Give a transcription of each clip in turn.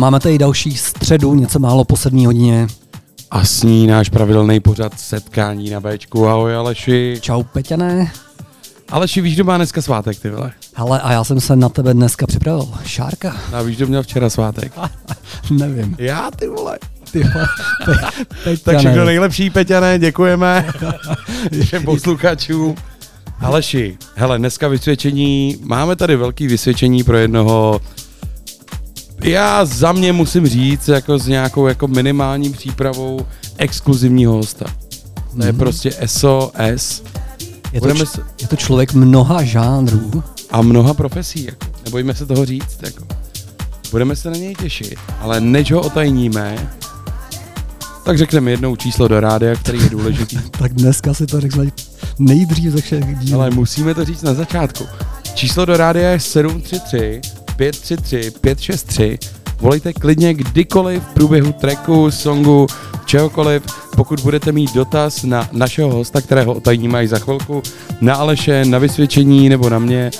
Máme tady další středu, něco málo po sedmý hodině. A s ní náš pravidelný pořad setkání na Bčku. Ahoj Aleši. Čau Peťané. Aleši, víš, kdo má dneska svátek, ty vole? Hele, a já jsem se na tebe dneska připravil. Šárka. A víš, kdo měl včera svátek? Nevím. Já, ty vole. Ty vole. Pe, Peťané. Tak všechno nejlepší, Peťané, děkujeme všem posluchačům. Aleši, hele, dneska vysvědčení, máme tady velký vysvědčení pro jednoho já za mě musím říct, jako s nějakou jako minimální přípravou exkluzivního hosta. To je Mhm. prostě SOS Je to, Budeme č- je to člověk mnoha žánrů. a mnoha profesí. Jako. Nebojíme se toho říct. Jako. Budeme se na něj těšit, ale než ho otajníme, tak řekneme jednou číslo do rádia, který je důležitý. Tak dneska si to řekl nejdřív ze všech dílů. Ale musíme to říct na začátku. Číslo do rádia je 733 533 563. Volejte klidně kdykoliv v průběhu tracku, songu, čehokoliv. Pokud budete mít dotaz na našeho hosta, kterého otajníme až za chvilku, na Aleše, na vysvědčení nebo na mě,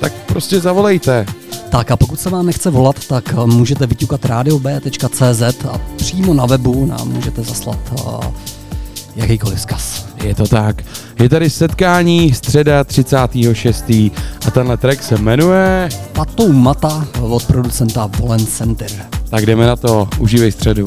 tak prostě zavolejte. Tak a pokud se vám nechce volat, tak eh, můžete vyťukat radiob.cz a přímo na webu nám můžete zaslat uh, jakýkoliv vzkaz. Je to tak. Je tady setkání středa 36. a tenhle track se jmenuje... Patou Mata od producenta Volen Center. Tak jdeme na to, užívej středu.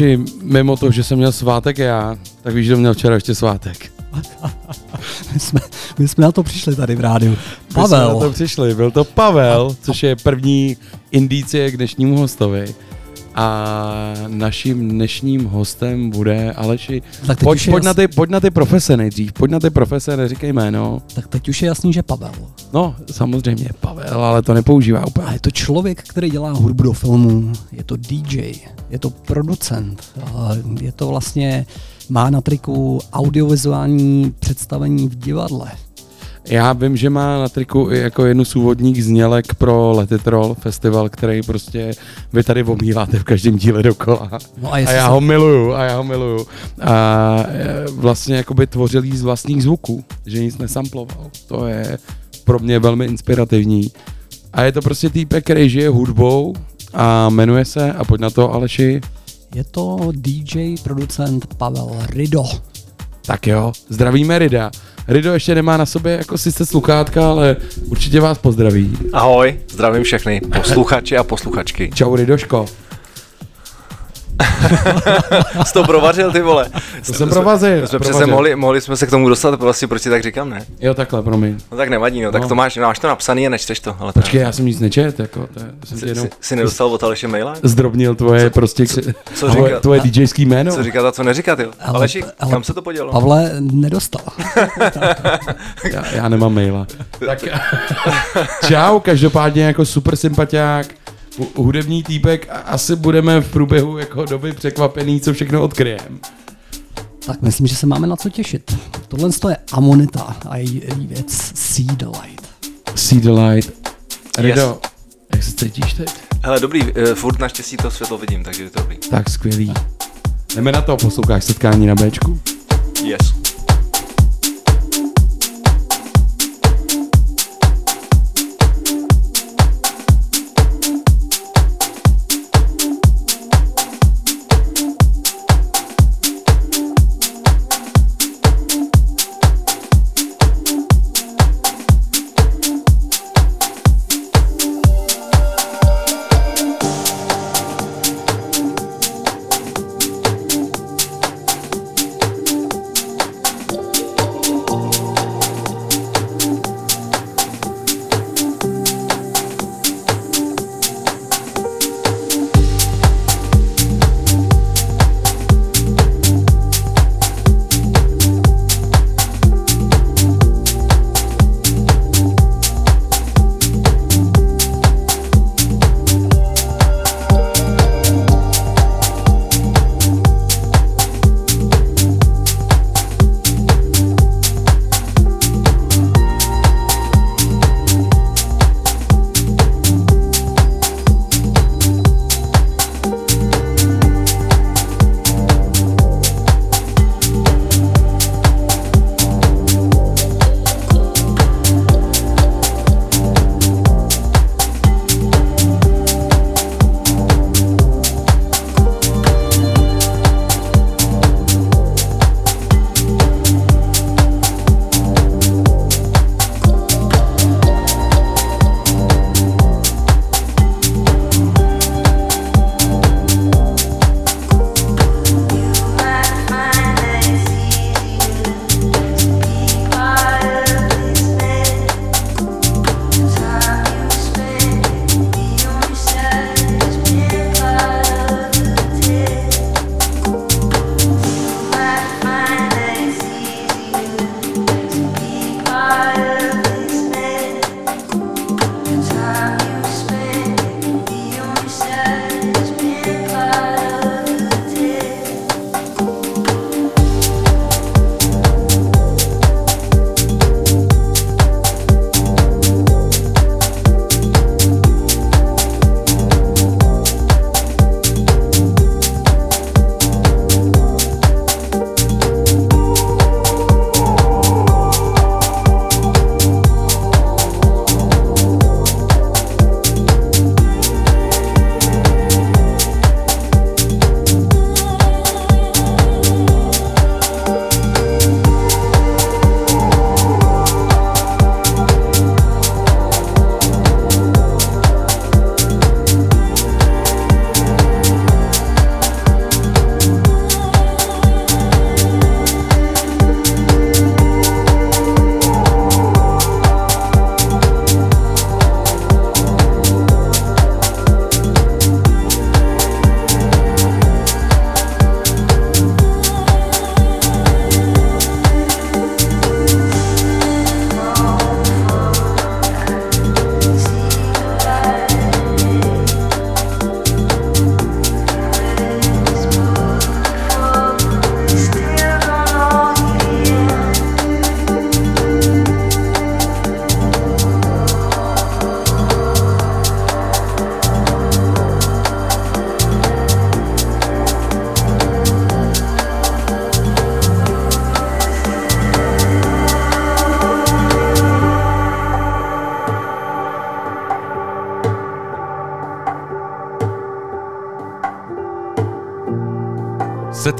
Aleši, mimo to, že jsem měl svátek já, tak víš, kdo měl včera ještě svátek. My jsme, my jsme na to přišli tady v rádiu. My jsme na to Pavel. přišli, byl to Pavel, což je první indicie k dnešnímu hostovi. A naším dnešním hostem bude Aleši. Tak Pojď, pojď, na jas, ty, pojď na ty profese nejdřív, pojď na ty profese, neříkej jméno. tak teď už je jasný, že Pavel. No, samozřejmě Pavel, ale to nepoužívá A úplně. je to člověk, který dělá hudbu do filmů, je to DJ, je to producent, je to vlastně, má na triku audiovizuální představení v divadle. Já vím, že má na triku i jako jednu z úvodních znělek pro Letitrol festival, který prostě vy tady omíláte v každém díle dokola. No a, A já se- ho miluju, a já ho miluju. A e, vlastně jakoby tvořil jí z vlastních zvuků, že nic nesamploval. To je pro mě velmi inspirativní. A je to prostě týpek, který žije hudbou a jmenuje se, a pojď na to Aleši, Je to DJ, producent Pavel Rido. tak jo, zdravíme Rida. Rido ještě nemá na sobě jako sice sluchátka, ale určitě vás pozdraví. Ahoj, zdravím všechny posluchači a posluchačky. Čau Ridoško. Jsi to provařil, ty vole. To jsem provazil. Jsme přece provazil. mohli, mohli jsme se k tomu dostat, vlastně proč si tak říkám, ne? Jo, takhle, promiň. No tak nevadí, no, tak No. to máš, máš to napsaný a nečteš to, ale to Počkej, já jsem nic nečet, jako, to je, jsem jsi, jenom jsi, jsi nedostal od Aleše maila? zdrobnil tvoje prostě, kři- co tvoje, říká- tvoje DJský jméno. Co říkat a co neříkat, jo? Ale- Aleši, ale- kam se to podělo? Pavle nedostal. Já, já nemám maila. Tak čau, každopádně jako super sympatiák, hudební týpek a asi budeme v průběhu jako doby překvapený, co všechno odkryjem. Tak myslím, že se máme na co těšit. Tohle je Amonita a její její věc See the Light. See the light. Rido, jak se cítíš teď? Hele, dobrý, eh, furt naštěstí to světlo vidím, takže je to dobrý. Tak skvělý. Jdeme na to, posloucháš setkání na Bčku? Yes.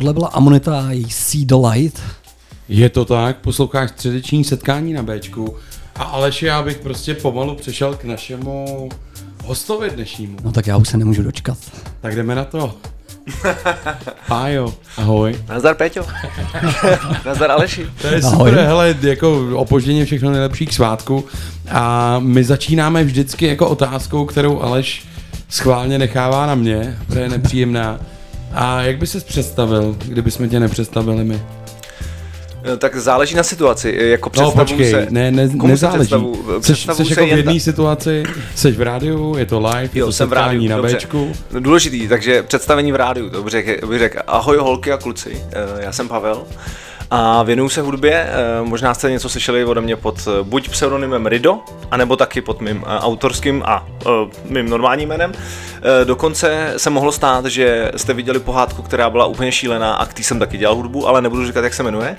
tohle byla Amonita a její See the Light. Je to tak, posloucháš středeční setkání na Bčku. A Aleši, já bych prostě pomalu přešel k našemu hostovi dnešnímu. No tak já už se nemůžu dočkat. Tak jdeme na to. Pájo, ahoj. Nazdar Péťo. Nazdar Aleši. To je Ahoj. super, hele, jako opožděně všechno nejlepší k svátku. A my začínáme vždycky jako otázkou, kterou Aleš schválně nechává na mě, protože je nepříjemná. A jak by ses představil, kdyby jsme tě nepředstavili my? Eh, Tak záleží na situaci. eh, Jako No představu počkej, se, ne, ne, komu se nezáleží. představu? Seš, Představu seš se jako v jedné ta- situaci, seš v rádiu, je to live, je Jo, to jsem v rádiu, na dobře. Bčku. No, Důležitý, takže představení v rádiu, to bych řekl, bych řekl ahoj holky a kluci, eh, já jsem Pavel a věnuju se hudbě, eh, možná jste něco slyšeli ode mě pod eh, buď pseudonymem Rido, anebo taky pod mým eh, autorským a mým normálním jménem. Dokonce se mohlo stát, že jste viděli pohádku, která byla úplně šílená a k tý jsem taky dělal hudbu, ale nebudu říkat, jak se jmenuje.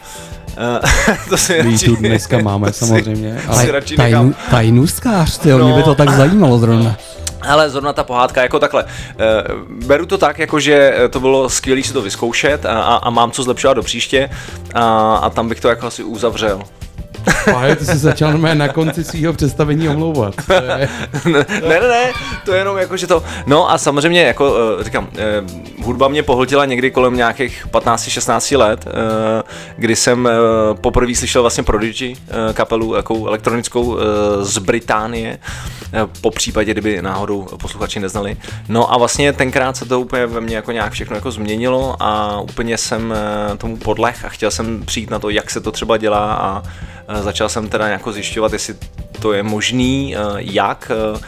To si radši- tu dneska máme to samozřejmě, ale si radši nechám. Tajnu, tajnůstkář, tyjo, mě No. by to tak zajímalo zrovna. Ale zrovna ta pohádka jako takhle. Eh, Beru to tak, jako že to bylo skvělé si to vyzkoušet a, a, a mám co zlepšovat do příště a, a tam bych to jako asi uzavřel. Pájo, ty jsi začal normálně na konci svého představení omlouvat. Je- ne, ne, ne, to je jenom jako, že to... No a samozřejmě, jako eh, říkám, eh, hudba mě pohltila někdy kolem nějakých 15-16 let, eh, kdy jsem poprvé slyšel vlastně Prodigy, kapelu jakou elektronickou z Británie, po případě, kdyby náhodou posluchači neznali. No a vlastně tenkrát se to úplně ve mně jako nějak všechno jako změnilo a úplně jsem tomu podlech a chtěl jsem přijít na to, jak se to třeba dělá a začal jsem teda jako zjišťovat, jestli to je možný, eh, jak. eh,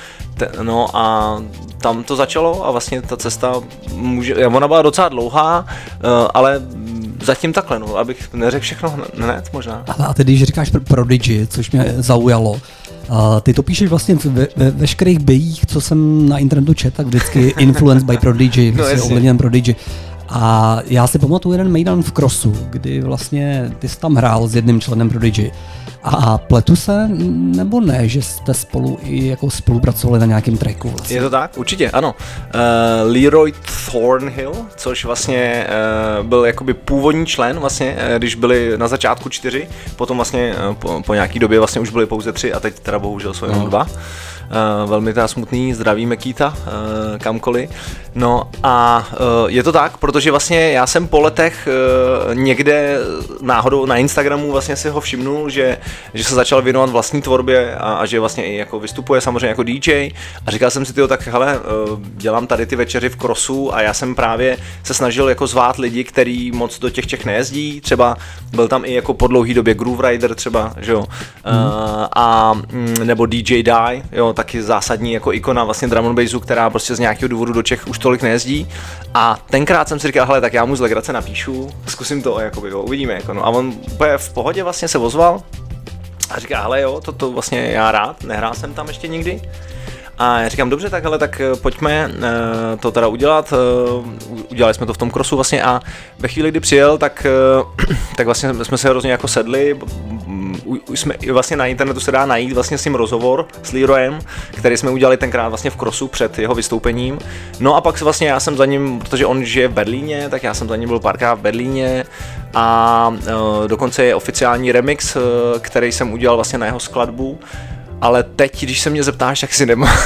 no a tam to začalo a vlastně ta cesta může, ona byla docela dlouhá, eh, ale zatím takhle, no, abych neřekl všechno hned možná. A, ty když říkáš pr- Prodigy, což mě zaujalo, a ty to píšeš vlastně ve, ve veškerých bejích, co jsem na internetu četl, tak vždycky influenced by Prodigy, No, ovlivněn Prodigy. A já si pamatuju jeden mejdan v Crossu, kdy vlastně ty jsi tam hrál s jedným členem Prodigy. A pletu se, nebo ne, že jste spolu i jako spolupracovali na nějakém tracku vlastně? Je to tak? Určitě, ano. Uh, Leroy Thornhill, což vlastně uh, byl jakoby původní člen vlastně, uh, když byli na začátku čtyři, potom vlastně uh, po, po nějaký době vlastně už byli pouze tři a teď teda bohužel jsou jenom no. dva. Uh, velmi teda smutný, zdravíme Kýta, uh, kamkoliv. No a uh, je to tak, protože vlastně já jsem po letech někde náhodou na Instagramu vlastně si ho všimnul, že, že se začal věnovat vlastní tvorbě a, a že vlastně i jako vystupuje samozřejmě jako DJ a říkal jsem si, tyjo, tak hele, dělám tady ty večery v Krosu a já jsem právě se snažil jako zvát lidi, který moc do těch Čech nejezdí, třeba byl tam i jako po dlouhý době Groove Rider třeba, že jo, mm. uh, a mm, nebo DJ Die, jo, taky zásadní jako ikona vlastně drum and bassu, která prostě z nějakého důvodu do Čech už tolik nejezdí. A tenkrát jsem si říkal, hele, tak já mu z legrace napíšu, zkusím to, jakoby, jo, uvidíme. Jako, no. A on úplně v pohodě vlastně se ozval a říká, hele jo, to, to vlastně já rád, nehrál jsem tam ještě nikdy. A já říkám, dobře, tak ale tak eh, pojďme uh, to teda udělat. Uh, udělali jsme to v tom krosu vlastně a ve chvíli, kdy přijel, tak, tak vlastně jsme se hrozně jako sedli, už jsme, vlastně na internetu se dá najít vlastně s tím rozhovor s Leroyem, který jsme udělali tenkrát vlastně v Krosu před jeho vystoupením. No a pak vlastně já jsem za ním, protože on žije v Berlíně, tak já jsem za ním byl párkrát v Berlíně a dokonce je oficiální remix, který jsem udělal vlastně na jeho skladbu ale teď, když se mě zeptáš, tak si nemám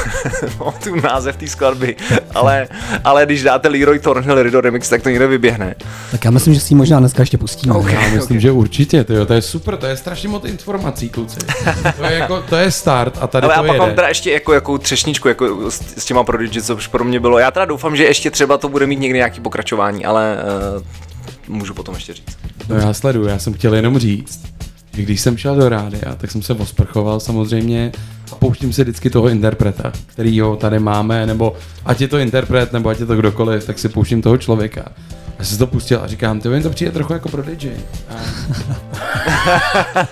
tu název té skladby, ale, ale když dáte Leroy Thornhill Rido Remix, tak to někde vyběhne. Tak já myslím, že si ji možná dneska ještě pustíme. Okay, já myslím, okay. že určitě, tyjo, to je super, to je strašně moc informací, kluci. To je, jako, to je start a tady ale to a pak mám teda ještě jako, jako třešničku jako s, s těma Prodigy, co už pro mě bylo. Já teda doufám, že ještě třeba to bude mít někdy nějaký pokračování, ale uh, můžu potom ještě říct. No já sleduju, já jsem chtěl jenom říct, když jsem šel do rádia, tak jsem se osprchoval samozřejmě a pouštím si vždycky toho interpreta, který ho tady máme, nebo ať je to interpret, nebo ať je to kdokoliv, tak si pouštím toho člověka. Já jsem to pustil a říkám, ty to přijde trochu jako pro DJ. A...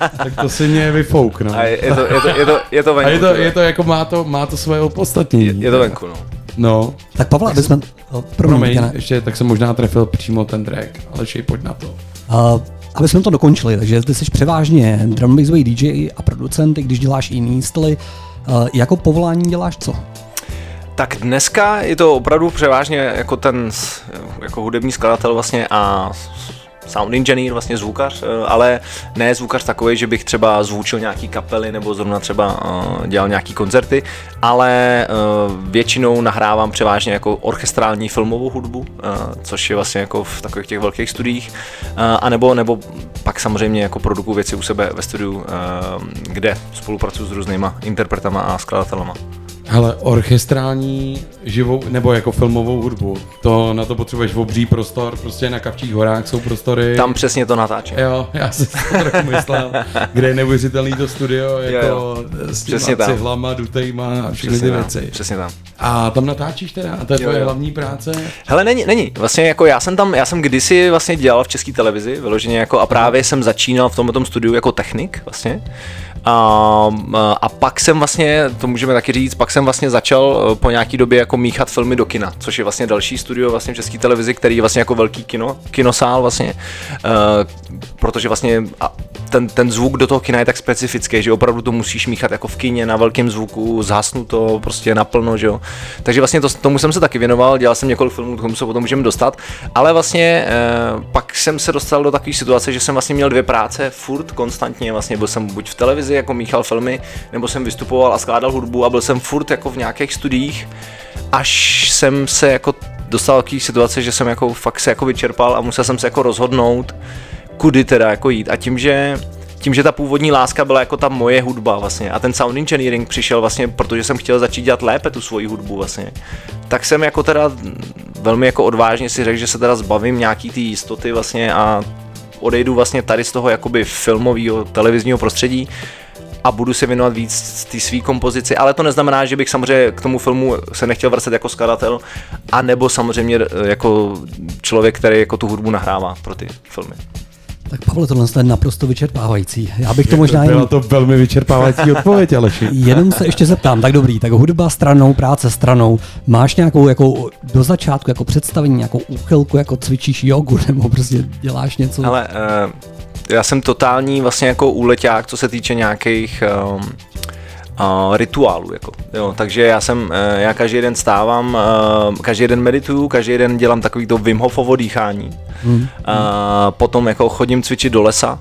tak to si mě vyfouk, no. A je to, je to, je to, je to venku. A je to, je to jako má to, má to svoje opodstatnění. Je, je to venku, no. No. Tak Pavla, aby jsme... Promiň, ještě, tak jsem možná trefil přímo ten track, ale šej, pojď na to. Uh, aby jsme to dokončili, takže ty jsi převážně drum DJ a producent, když děláš jiný styly. Uh, jako povolání děláš co? Tak dneska je to opravdu převážně jako ten jako hudební skladatel vlastně a sound engineer, vlastně zvukař, eh, ale ne zvukař takový, že bych třeba zvučil nějaký kapely nebo zrovna třeba uh, dělal nějaký koncerty, ale uh, většinou nahrávám převážně jako orchestrální filmovou hudbu, což je vlastně jako v takových těch velkých studiích, a nebo, nebo pak samozřejmě jako produkuju věci u sebe ve studiu, kde spolupracuju s různýma interpretama a skladatelama. Hele, orchestrální živou, nebo jako filmovou hudbu, to na to potřebuješ obří prostor, prostě na Kavčích horách jsou prostory. Tam přesně to natáčím. Jo, já si to trochu myslel, kde je neuvěřitelný to studio, jako jo, jo. s těma přesně cihlama, dutejma a všechny ty věci. Přesně tam. A tam natáčíš teda? A to je tvoje hlavní práce? Hele, není, není. Vlastně jako já jsem tam, já jsem kdysi vlastně dělal v české televizi, vyloženě jako a právě jsem začínal v tomto studiu jako technik vlastně. A, a pak jsem vlastně, to můžeme taky říct, pak jsem vlastně začal eh, po nějaký době jako míchat filmy do kina, což je vlastně další studio vlastně v české televizi, který je vlastně jako velký kino, kinosál vlastně, uh, protože vlastně ten, ten zvuk do toho kina je tak specifický, že opravdu to musíš míchat jako v kině na velkém zvuku, to prostě naplno, že jo. Takže vlastně to, tomu jsem se taky věnoval, dělal jsem několik filmů, k tomu se potom můžeme dostat, ale vlastně uh, pak jsem se dostal do takové situace, že jsem vlastně měl dvě práce furt konstantně, vlastně byl jsem buď v televizi, jako míchal filmy, nebo jsem vystupoval a skládal hudbu a byl jsem furt jako v nějakých studiích, až jsem se jako dostal do situace, že jsem jako fakt se jako vyčerpal a musel jsem se jako rozhodnout, kudy teda jako jít. A tím, že tím, že ta původní láska byla jako ta moje hudba vlastně a ten sound engineering přišel vlastně, protože jsem chtěl začít dělat lépe tu svoji hudbu vlastně, tak jsem jako teda velmi jako odvážně si řekl, že se teda zbavím nějaký ty jistoty vlastně a odejdu vlastně tady z toho jakoby filmového, televizního prostředí a budu se věnovat víc té své kompozici, ale to neznamená, že bych samozřejmě k tomu filmu se nechtěl vracet jako skladatel, a nebo samozřejmě jako člověk, který jako tu hudbu nahrává pro ty filmy. Tak Pavle, tohle je naprosto vyčerpávající. Já bych to možná Byla jen... to velmi vyčerpávající odpověď, Aleši. Jenom se ještě zeptám, tak dobrý, tak hudba stranou, práce stranou. Máš nějakou jako do začátku jako představení, nějakou úchylku, jako cvičíš jogu, nebo prostě děláš něco? Ale uh, já jsem totální vlastně jako úleťák, co se týče nějakých um, uh, rituálů. Jako, jo. Takže já jsem, uh, já každý den stávám, uh, každý den medituju, každý den dělám takový to Wim Hofovo dýchání. Hmm. Uh, potom jako chodím cvičit do lesa,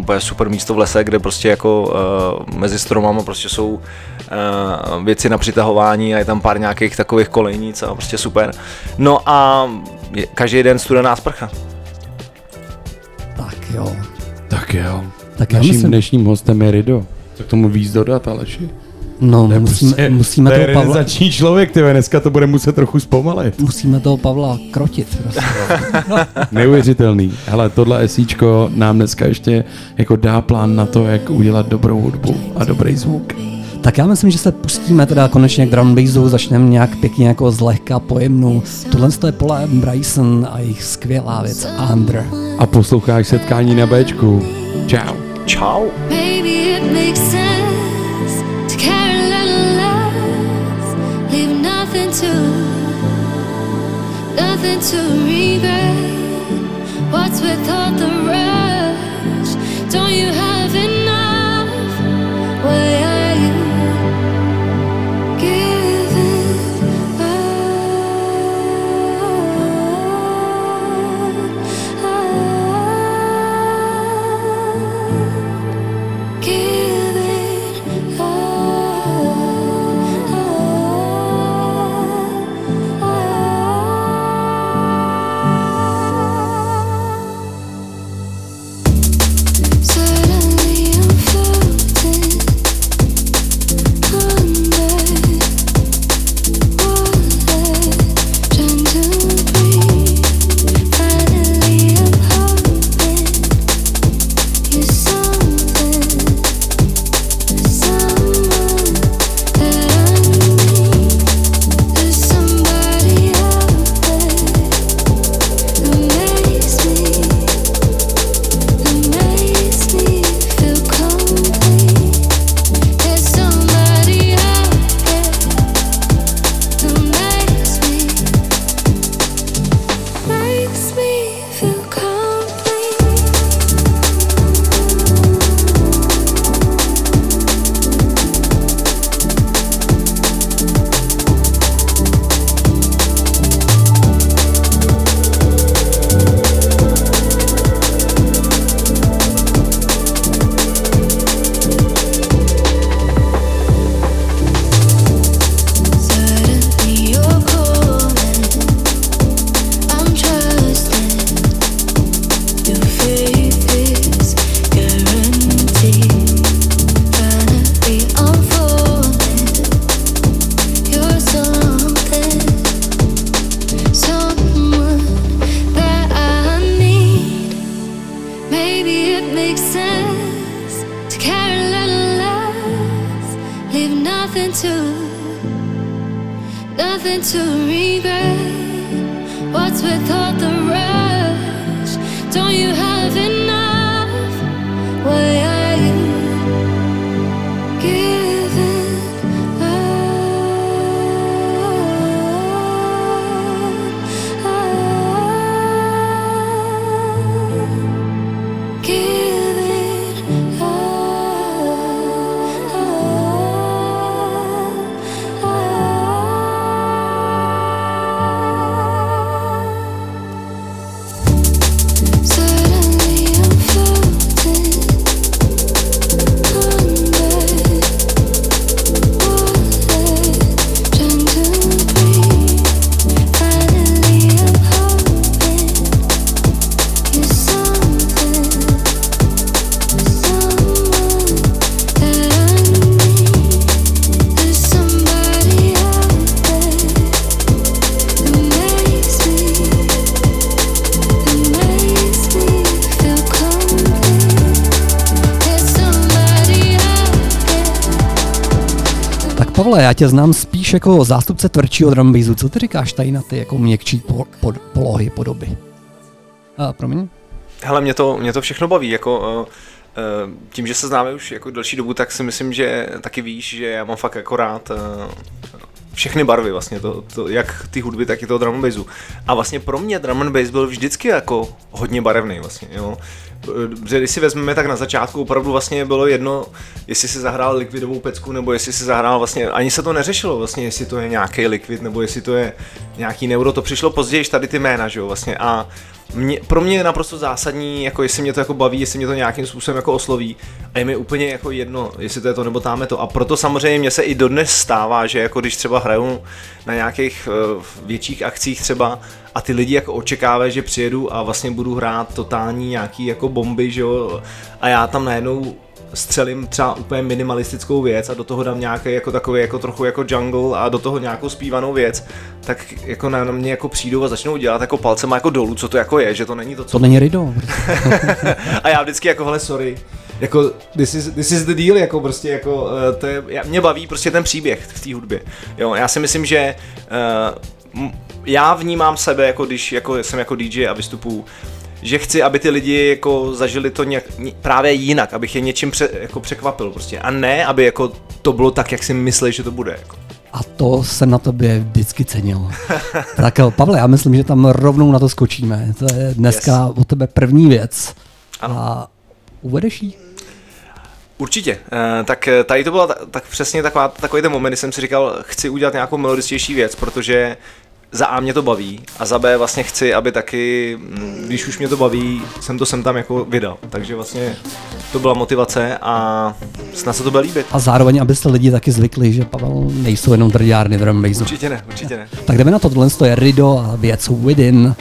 uh, je super místo v lese, kde prostě jako uh, mezi stromama prostě jsou uh, věci na přitahování a je tam pár nějakých takových kolejnic a prostě super. No a každý den studená sprcha. Tak jo. Tak jo. Tak já Naším myslím, dnešním hostem je Rido. Co k tomu víc dodat, Aleši? no, je musíme, prostě- musíme, to je toho Pavla, člověk, ty dneska to bude muset trochu zpomalit. musíme toho Pavla krotit. Prostě. Neuvěřitelný. Hele, tohle esíčko nám dneska ještě jako dá plán na to, jak udělat dobrou hudbu a dobrý zvuk. Tak já myslím, že se pustíme teda konečně k drum bassu, začneme nějak pěkně jako zlehka pojemnou. Tohle je Paula Bryson a jejich skvělá věc Under. A posloucháš setkání na Bčku. It makes sense to carry a little less, leave nothing to, nothing to regret. What's with all the rush? Don't you have enough? Why Pavle, já tě znám spíš jako zástupce tvrdšího drum bassu. Co ty říkáš tady na ty jako měkčí po, po, polohy, podoby? A, promiň? Hele, mě to, mě to všechno baví, jako uh, tím, že se známe už jako delší dobu, tak si myslím, že taky víš, že já mám fakt jako rád uh, všechny barvy vlastně, to, to, jak ty hudby, tak i toho drum and bassu. A vlastně pro mě drum and bass byl vždycky jako hodně barevný vlastně, jo. Protože když si vezmeme, tak na začátku opravdu vlastně bylo jedno, jestli si zahrál likvidovou pecku, nebo jestli si zahrál vlastně, ani se to neřešilo vlastně, jestli to je nějaký likvid, nebo jestli to je nějaký neuro, to přišlo později, tady ty jména, že jo, vlastně. A mě, pro mě je naprosto zásadní, jako jestli mě to jako baví, jestli mě to nějakým způsobem jako osloví a je mi úplně jako jedno, jestli to je to nebo táme to. A proto samozřejmě mě se i dodnes stává, že jako když třeba hraju na nějakých uh, větších akcích třeba a ty lidi jako očekávají, že přijedu a vlastně budu hrát totální nějaký jako bomby, že jo, a já tam najednou střelím třeba úplně minimalistickou věc a do toho dám nějaký jako takový jako trochu jako jungle a do toho nějakou zpívanou věc, tak jako na mě jako přijdou a začnou dělat jako palcem jako dolů, co to jako je, že to není to, co... To není Rido. a já vždycky jako, hele, sorry, jako this is, this is the deal, jako prostě jako, uh, to je, já, mě baví prostě ten příběh v té hudbě. Jo, já si myslím, že uh, já vnímám sebe, jako když jako jsem jako DJ a vystupuju, že chci, aby ty lidi jako zažili to nějak, právě jinak, abych je něčím pře, jako překvapil prostě. A ne, aby jako to bylo tak, jak si myslí, že to bude. Jako. A to jsem na tobě vždycky cenil. tak Pavle, já myslím, že tam rovnou na to skočíme. To je dneska yes. od tebe první věc. Ano. A uvedeš jí? Určitě. E, tak tady to byla tak přesně taková, takový ten moment, kdy jsem si říkal, chci udělat nějakou melodičtější věc, protože za A mě to baví a za B vlastně chci, aby taky, mm, když už mě to baví, jsem to sem tam jako vydal. Takže vlastně to byla motivace a snad se to bude líbit. A zároveň, abyste lidi taky zvykli, že Pavel nejsou jenom drdiárny v. Určitě ne, určitě ne. Tak jdeme na to, tohle je Rido a věc Within.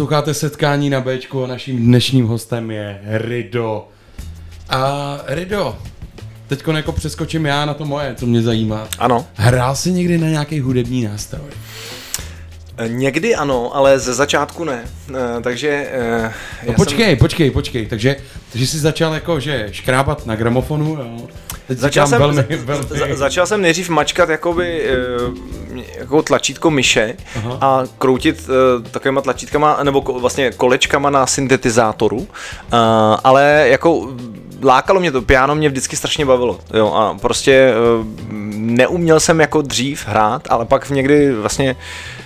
Posloucháte setkání na Bčku a naším dnešním hostem je Rido. A Rido, teď jako přeskočím já na to moje, co mě zajímá. Ano. Hrál jsi někdy na nějaký hudební nástroj? Eh, Někdy ano, ale ze začátku ne. Eh, Takže... eh, No počkej, jsem, počkej, počkej, takže, takže jsi začal jako, že škrábat na gramofonu, jo? Teď Začal jsem, velmi, velmi, za, začal jsem nejdřív mačkat jakoby, jako tlačítko myše Aha. a kroutit uh, takovýma tlačítkama, nebo ko, vlastně kolečkama na syntetizátoru, uh, ale jako lákalo mě to, piano mě vždycky strašně bavilo, jo, a prostě uh, neuměl jsem jako dřív hrát, ale pak někdy vlastně mm,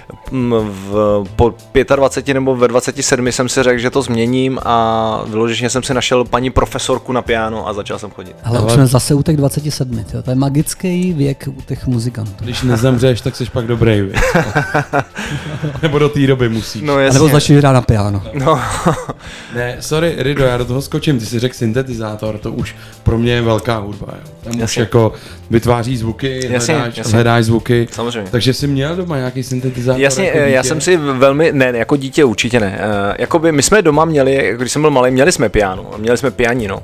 v, po 25 nebo ve 27 jsem si řekl, že to změním a vyloženě jsem si našel paní profesorku na piano a začal jsem chodit. Ale Ale- už jsme zase u těch 27, jo. to je magický věk u těch muzikantů. Když nezemřeš, tak jsi pak dobrý, viď? Nebo do té doby musíš. No A nebo začali hrát na piano. No, Ne, sorry, Rido, já do toho skočím. Ty jsi řekl syntetizátor, to už pro mě je velká hudba. Jo. Tam už Jasně. jako vytváří zvuky, Jasně, hledáš, jasně. hledáš zvuky. samozřejmě. Takže jsi měl doma nějaký syntetizátor? Jasně, jako eh, já jsem si velmi, ne, jako dítě určitě ne. Eh, Jakoby my jsme doma měli, když jsem byl malý, měli jsme piano, měli jsme pianino,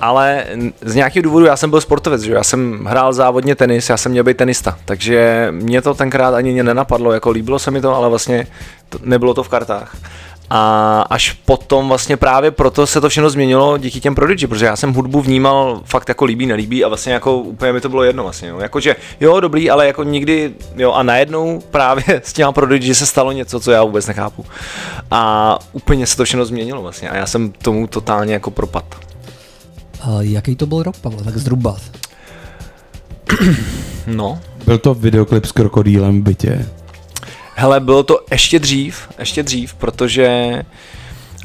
ale z nějakých důvodů já jsem byl sportovec, že jo, já jsem hrál závodně tenis, já jsem měl být tenista, takže mě to tenkrát ani nenapadlo, jako líbilo se mi to, ale vlastně to, nebylo to v kartách. A až potom vlastně právě proto se to všechno změnilo díky těm Prodigy, protože já jsem hudbu vnímal fakt jako líbí, nelíbí a vlastně jako úplně mi to bylo jedno vlastně, jo. Jakože jo, dobrý, ale jako nikdy, jo, a najednou právě s těma Prodigy se stalo něco, co já vůbec nechápu. A úplně se to všechno změnilo vlastně a já jsem tomu totálně jako propad. A jaký to byl rok, Pavle? Tak zhruba. No, Byl to videoklip s krokodýlem v bytě. Hele, bylo to ještě dřív, ještě dřív, protože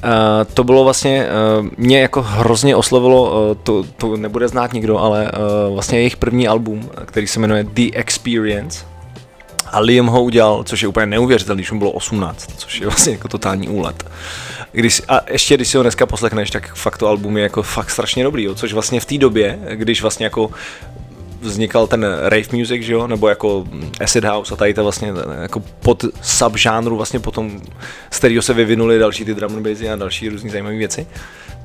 uh, to bylo vlastně, uh, mě jako hrozně oslovilo, uh, to, to nebude znát nikdo, ale uh, vlastně jejich první album, který se jmenuje The Experience. A Liam ho udělal, což je úplně neuvěřitelný, když mu bylo 18, což je vlastně jako totální úlet. Když, a ještě když si ho dneska poslechneš, tak fakt to album je jako fakt strašně dobrý, jo, což vlastně v té době, když vlastně jako vznikal ten rave music, že jo, nebo jako acid house a tady to vlastně jako pod subžánru vlastně potom, z kterého se vyvinuly další ty drum and a další různý zajímavé věci,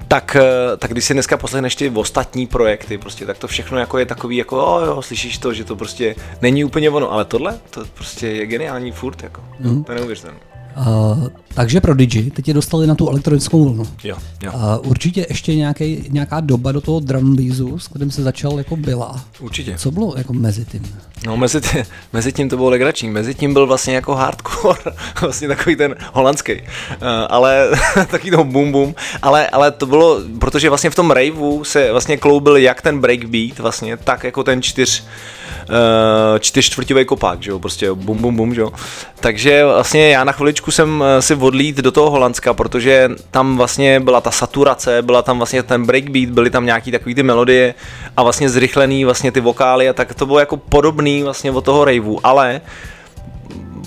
tak, eh, tak když si dneska poslechneš ty ostatní projekty, prostě, tak to všechno jako je takový, jako jo, jo, slyšíš to, že to prostě není úplně ono, ale tohle, to prostě je geniální furt, jako, mm. to je neuvěřitelné. Uh, takže Prodigy, teď je dostali na tu elektronickou vlnu. Jo, jo, Uh, určitě ještě nějaký, nějaká doba do toho drum bassu, s kterým se začal jako byla. určitě. Co bylo jako mezi tím? No, mezi, tě, mezi tím to bylo legrační, mezi tím byl vlastně jako hardcore, vlastně takový ten holandský, uh, ale taky to boom boom, ale, ale to bylo, protože vlastně v tom raveu se vlastně kloubil jak ten breakbeat vlastně, tak jako ten čtyř, čtyřčtvrtivý kopák, že jo, prostě bum bum bum, že jo. Takže vlastně já na chviličku jsem eh, si odlít do toho Holandska, protože tam vlastně byla ta saturace, byla tam vlastně ten breakbeat, byly tam nějaký takový ty melodie a vlastně zrychlený vlastně ty vokály a tak to bylo jako podobný vlastně od toho raveu, ale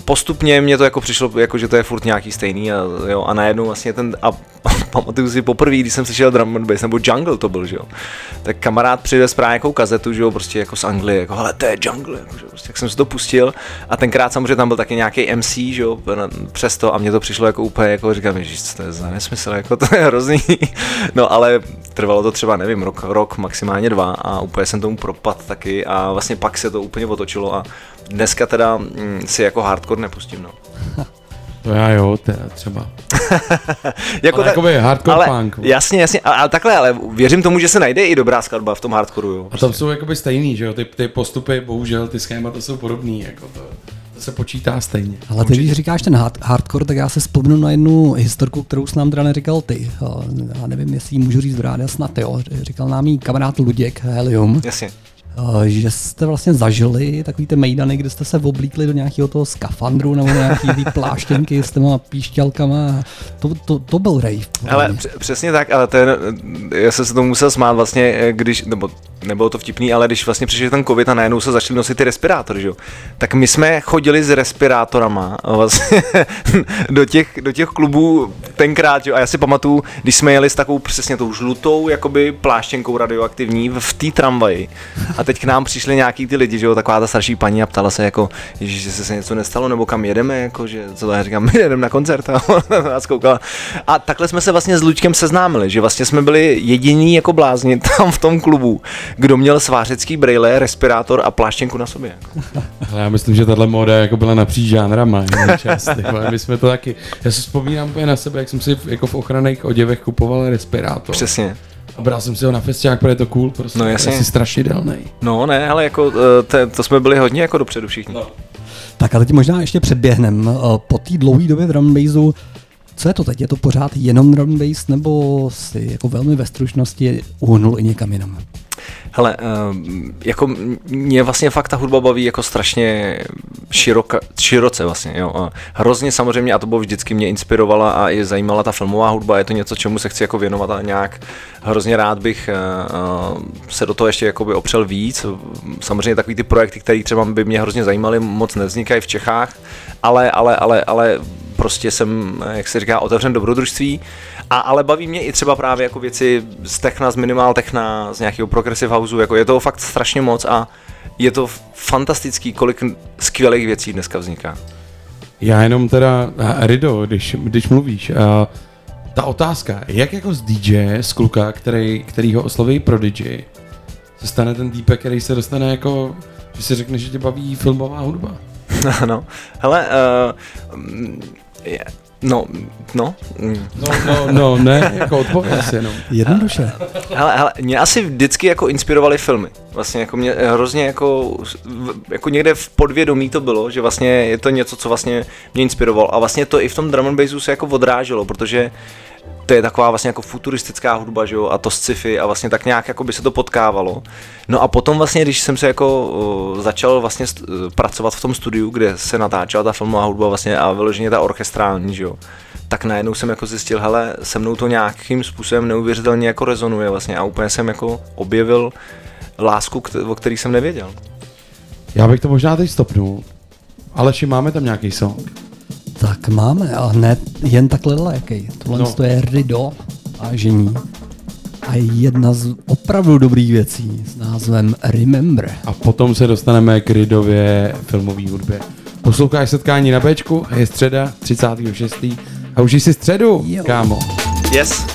postupně mě to jako přišlo, jako že to je furt nějaký stejný a, jo, a najednou vlastně ten, a pamatuju si poprvé, když jsem slyšel drum and bass, nebo jungle to byl, že jo, tak kamarád přivez právě nějakou kazetu, že jo, prostě jako z Anglie, jako hele, to je jungle, jako, že jo, prostě, jak jsem si to pustil. A tenkrát samozřejmě tam byl taky nějaký MC, že jo, přesto a mně to přišlo jako úplně, jako říkám, co to je za nesmysl, jako to je hrozný, no ale trvalo to třeba, nevím, rok, rok, maximálně dva a úplně jsem tomu propad taky a vlastně pak se to úplně otočilo a dneska teda mm, si jako hardcore nepustím, no. To já jo, teda třeba. Jako Ale jakoby hardcore ale, punk. Jasně, jasně, ale, ale takhle, ale věřím tomu, že se najde i dobrá skladba v tom hardcoreu, jo. A tam jsou jakoby stejný, že jo, ty, ty postupy, bohužel, ty schémata jsou podobný, jako to, to se počítá stejně. Ale ty, když říkáš ten hard, hardcore, tak já se vzpomenu na jednu historku, kterou jsi nám teda neříkal ty. Jo, Já nevím, jestli ji můžu říct v rádiu, snad jo. Říkal nám jí kamarád Luděk Helium, Jasně. Eh, že jste vlastně zažili takový ty mejdany, kde jste se oblíkli do nějakého toho skafandru nebo nějaký ty pláštěnky s těma píšťalkama. To, to, to byl rave. Ale přesně tak, ale ten, já jsem se tomu musel smát vlastně, eh, když, nebo nebylo to vtipný, ale když vlastně přišel ten covid a najednou se začaly nosit ty respirátory, že jo, tak my jsme chodili s respirátorama vlastně do, těch, do těch klubů tenkrát, jo, a já si pamatuju, když jsme jeli s takovou přesně tou žlutou jakoby pláštěnkou radioaktivní v té tramvaji a teď k nám přišli nějaký ty lidi, že jo, taková ta starší paní a ptala se jako, ježiš, že se něco nestalo, nebo kam jedeme, jako, že co já říkám, my jedeme na koncert a ona na nás koukala. A takhle jsme se vlastně s Luďkem seznámili, že vlastně jsme byli jediní jako blázni tam v tom klubu, kdo měl svářecký brejle, respirátor a pláštěnku na sobě. Ale já myslím, že tahle móda jako byla napříč žánrama. čas, My jsme to taky, já si vzpomínám na sebe, jak jsem si jako v ochranných oděvech kupoval respirátor. Přesně. A bral jsem si ho na festiák, protože je to cool, prostě. No, jasně. Jsi strašidelný. No ne, ale jako eh, to, to jsme byli hodně jako dopředu všichni. No. Tak a teď možná ještě předběhnem. Eh, Po té dlouhé době drum and bassu, co je to teď? Je to pořád jenom drum and bass, nebo si jako velmi ve stručnosti uhnul i někam jinam? Hele, um, jako mě vlastně fakt ta hudba baví jako strašně široka, široce vlastně, jo. A hrozně samozřejmě, a to bylo vždycky mě inspirovala a i zajímala ta filmová hudba, je to něco, čemu se chci jako věnovat a nějak hrozně rád bych uh, uh, se do toho ještě jakoby opřel víc. Samozřejmě takový ty projekty, které třeba by mě hrozně zajímaly, moc nevznikají v Čechách, ale, ale, ale, ale prostě jsem, jak se říká, otevřen dobrodružství. A, ale baví mě i třeba právě jako věci z techna, z minimal techna, z nějakého progressive houseu, jako je toho fakt strašně moc a je to fantastický, kolik skvělých věcí dneska vzniká. Já jenom teda, Rido, když, když mluvíš, a ta otázka, jak jako z DJ, z kluka, který, který ho osloví Prodigy, se stane ten týpek, který se dostane jako, že si řekne, že tě baví filmová hudba. no, hele, uh, je, no, no, mm. No, no, no, ne, jako odpověď si jenom. Jednoduše. Hele, hele, mě asi vždycky jako inspirovaly filmy. Vlastně jako mě hrozně jako, jako někde v podvědomí to bylo, že vlastně je to něco, co vlastně mě inspirovalo. A vlastně to i v tom drum and bassu se jako odráželo, protože to je taková vlastně jako futuristická hudba, že jo, a to sci-fi a vlastně tak nějak jako by se to potkávalo. No a potom vlastně, když jsem se jako uh, začal vlastně st- uh, pracovat v tom studiu, kde se natáčela ta filmová hudba vlastně a vyloženě ta orchestrální, že jo, tak najednou jsem jako zjistil, hele, se mnou to nějakým způsobem neuvěřitelně jako rezonuje vlastně a úplně jsem jako objevil lásku, o který jsem nevěděl. Já bych to možná teď stopnul. Aleši, máme tam nějaký song? Tak máme, a hned jen takhle lehkej. Tohle No. je Rido a žení. A je jedna z opravdu dobrých věcí s názvem Remember. A potom se dostaneme k Ridově filmové hudbě. Posloucháš setkání na Bčku, je středa 36. A už jsi středu, Jo. kámo. Yes.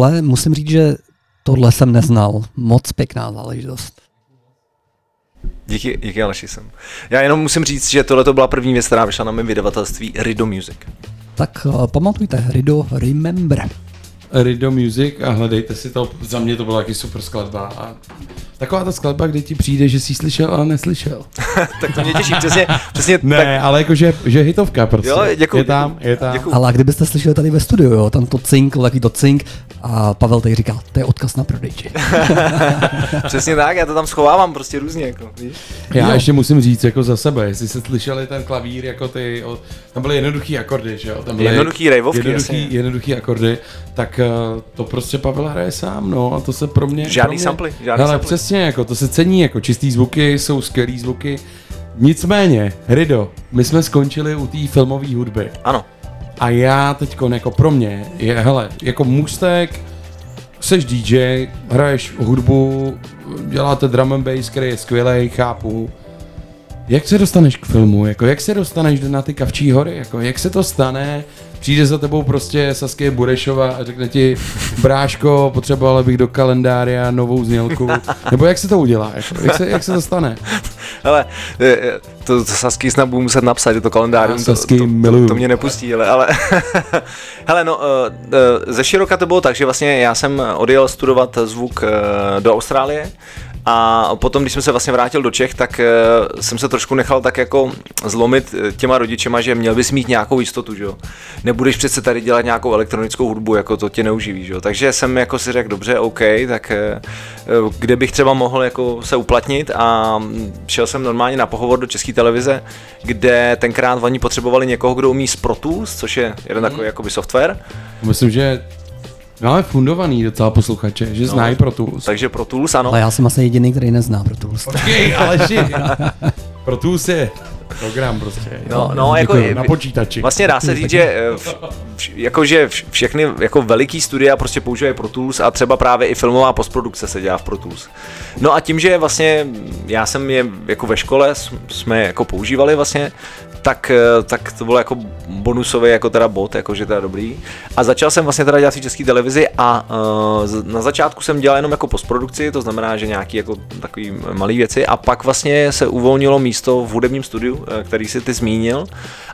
Pavle, musím říct, že tohle jsem neznal. Moc pěkná záležitost. Díky, díky Aleši jsem. Já jenom musím říct, že tohle to byla první věc, která vyšla na mém vydavatelství Rido Music. Tak uh, pamatujte, Rido Remember. Rido Music a hledejte si to, za mě to byla taky super skladba a taková ta skladba, kdy ti přijde, že jsi slyšel, ale neslyšel. tak to mě těší, přesně, přesně Ne, tak, ale jakože že hitovka prostě. Jo, děkuju, je tam, děkuju, je tam. děkuju. Ale kdybyste slyšeli tady ve studiu, jo, tam to cinkl, taky to cink a Pavel tady říkal, to je odkaz na prodejči. přesně tak, já to tam schovávám prostě různě, jako, víš? Já Jo. ještě musím říct jako za sebe, jestli jste slyšeli ten klavír, jako ty, o, tam byly jednoduchý akordy, že jo? Tam byly Jednoduchý rejvovky, jednoduchý, jasně. jednoduchý akordy, tak uh, to prostě Pavel hraje sám, no a to se pro mě... Žádný pro mě, samply, žádný Hele, samply. přesně, jako to se cení, jako čistý zvuky, jsou skvělý zvuky, Nicméně, Rido, my jsme skončili u té filmové hudby. Ano, A já teď jako pro mě je, hele, jako můstek, seš DJ, hraješ hudbu, děláte drum and bass, který je skvělý, chápu. Jak se dostaneš k filmu? Jako, jak se dostaneš na ty Kavčí hory? Jako, jak se to stane? Přijde za tebou prostě Saskia Burešova a řekne ti, bráško, potřeboval bych do kalendária novou znělku. Nebo jak se to udělá? Jako, jak, se, jak se to stane? Hele, eh, eh, to, to Sasky snad budu muset napsat, je to kalendárium, Já to, to, to, to, mě nepustí, ale, ale hele, no, eh, ze široka to bylo tak, že vlastně já jsem odjel studovat zvuk do Austrálie, a potom, když jsem se vlastně vrátil do Čech, tak uh, jsem se trošku nechal tak jako zlomit eh, těma rodičema, že měl bys mít nějakou jistotu, že jo. Nebudeš přece tady dělat nějakou elektronickou hudbu, jako to tě neuživí, že jo. Takže jsem jako si řekl, dobře, OK, tak uh, kde bych třeba mohl jako se uplatnit a mm, šel jsem normálně na pohovor do České televize, kde tenkrát oni potřebovali někoho, kdo umí z Pro Tools, což je jeden takový jakoby software, Myslím, že máme fundovaný docela posluchače, že znají pro tu. takže Pro Tools, ano. Ale já jsem asi jediný, který nezná pro tu Počkej, ale pro tu je program prostě. No, no, jako je- na počítači. Vlastně dá se říct, že eh, vš, jakože vš, všechny jako veliký studia prostě používají Pro Tools a třeba právě i filmová postprodukce se dělá v Pro Tools. No a tím, že vlastně já jsem je jako ve škole jsme jako používali vlastně, tak, eh, tak to bylo jako bonusový jako teda bod, jakože teda dobrý. A začal jsem vlastně teda dělat v české televizi a uh, na začátku jsem dělal jenom jako postprodukci, to znamená, že nějaký jako takový malý věci a pak vlastně se uvolnilo místo v hudebním studiu, eh, který si ty zmínil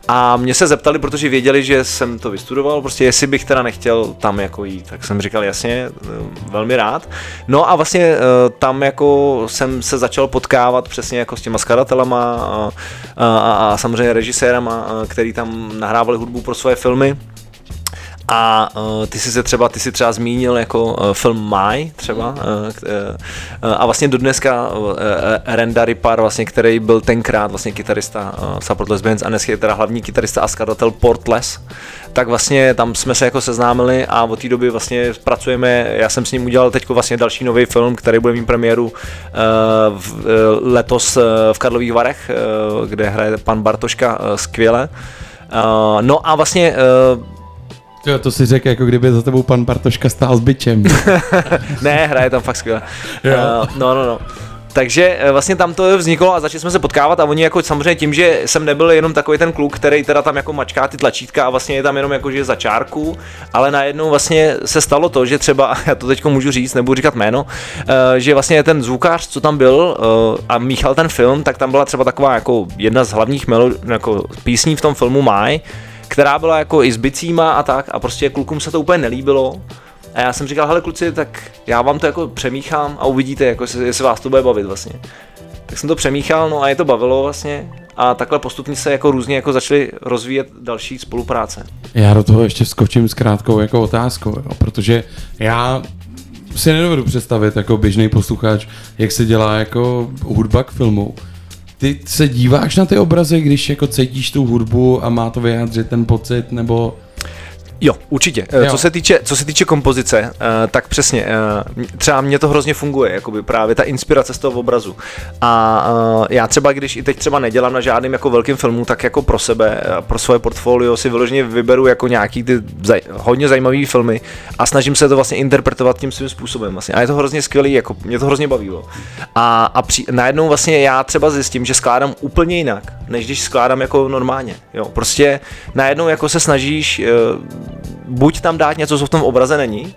a mě se zeptali, protože věděli, že jsem to vystudoval, prostě jestli bych teda nechtěl tam jako jít, tak jsem říkal jasně, eh, velmi rád. No a vlastně eh, tam jako jsem se začal potkávat přesně jako s těma skladatelama a, a, a, samozřejmě režisérama, eh, který tam nahrávali hudbu pro svoje filmy. A uh, ty jsi se třeba, ty jsi třeba zmínil jako uh, film Mai třeba uh, uh, a vlastně do dneska uh, uh, Renda Ripar, vlastně, který byl tenkrát vlastně kytarista uh, Support Les Bands a dnes je teda hlavní kytarista a skladatel Portless, tak vlastně tam jsme se jako seznámili a od té doby vlastně pracujeme, já jsem s ním udělal teď vlastně další nový film, který bude mít premiéru uh, v, uh, letos uh, v Karlových Varech, uh, kde hraje pan Bartoška uh, skvěle. Uh, no a vlastně uh, Jo, to si řekl, jako kdyby za tebou pan Bartoška stál s byčem. ne, hraje tam fakt skvěle. Uh, no, no, no. Takže eh, vlastně tam to vzniklo a začali jsme se potkávat a oni jako samozřejmě tím, že jsem nebyl jenom takový ten kluk, který teda tam jako mačká ty tlačítka a vlastně je tam jenom jako že za čárku, ale najednou vlastně se stalo to, že třeba, já to teď můžu říct, nebudu říkat jméno, eh, že vlastně ten zvukář, co tam byl a míchal ten film, tak tam byla třeba taková jako jedna z hlavních melo, jako písní v tom filmu Maj, která byla jako i s bicíma a tak a prostě klukům se to úplně nelíbilo. A já jsem říkal, hele kluci, tak já vám to jako přemíchám a uvidíte, jako jestli, jestli vás to bude bavit vlastně. Tak jsem to přemíchal, no a je to bavilo vlastně. A takhle postupně se jako různě jako začaly rozvíjet další spolupráce. Já do toho ještě vskočím s krátkou jako otázkou, jo, protože já si nedovedu představit jako běžný posluchač, jak se dělá jako hudba k filmu. Ty se díváš na ty obrazy, když jako cítíš tu hudbu a má to vyjádřit ten pocit, nebo Jo, určitě. Jo. Jo. Co se týče, co se týče kompozice, eh, tak přesně, eh, třeba mně to hrozně funguje, jakoby právě ta inspirace z toho obrazu. A eh, já třeba, když i teď třeba nedělám na žádným jako velkým filmu, tak jako pro sebe, eh, pro svoje portfolio si vyloženě vyberu jako nějaký ty zaj, hodně zajímavý filmy a snažím se to vlastně interpretovat tím svým způsobem. Vlastně. A je to hrozně skvělý, jako mě to hrozně bavilo. A, a při, najednou vlastně já třeba zjistím, že skládám úplně jinak, než když skládám jako normálně. Jo, prostě najednou jako se snažíš eh, buď tam dát něco, co v tom obraze není,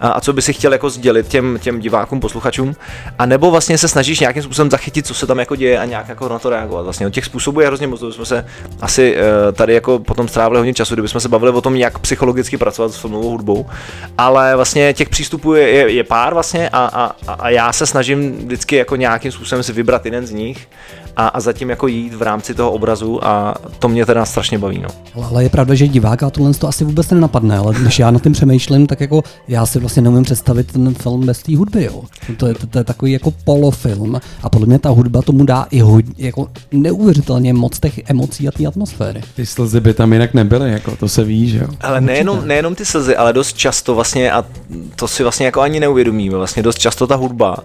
a, co by si chtěl jako sdělit těm, těm divákům, posluchačům, a nebo vlastně se snažíš nějakým způsobem zachytit, co se tam jako děje a nějak jako na to reagovat. Vlastně těch způsobů je hrozně moc, to jsme se asi eh, tady jako potom strávili hodně času, kdybychom se bavili o tom, jak psychologicky pracovat s filmovou hudbou, ale vlastně těch přístupů je, je, je pár vlastně a, a, a já se snažím vždycky jako nějakým způsobem si vybrat jeden z nich a, a zatím jako jít v rámci toho obrazu a to mě teda strašně baví. No. Ale je pravda, že diváka tohle to asi vůbec nenapadne, ale když já na tím přemýšlím, tak jako já si vlastně neumím představit ten film bez té hudby. Jo. To, je, to, to, je takový jako polofilm a podle mě ta hudba tomu dá i hodně, jako neuvěřitelně moc těch emocí a té atmosféry. Ty slzy by tam jinak nebyly, jako to se ví, že jo? Ale nejenom, nejenom ty slzy, ale dost často vlastně, a to si vlastně jako ani neuvědomíme, vlastně dost často ta hudba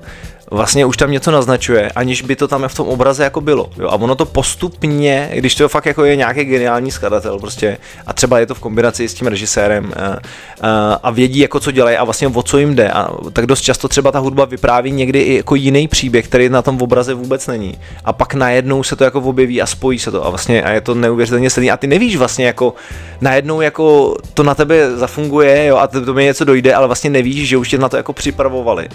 vlastně už tam něco naznačuje, aniž by to tam v tom obraze jako bylo. Jo? A ono to postupně, když to fakt jako je nějaký geniální skladatel prostě, a třeba je to v kombinaci s tím režisérem a, a, a vědí jako co dělají a vlastně o co jim jde, a, tak dost často třeba ta hudba vypráví někdy i jako jiný příběh, který na tom obraze vůbec není. A pak najednou se to jako objeví a spojí se to a vlastně a je to neuvěřitelně silný a ty nevíš vlastně jako najednou jako to na tebe zafunguje jo, a to mi něco dojde, ale vlastně nevíš, že už tě na to jako připravovali.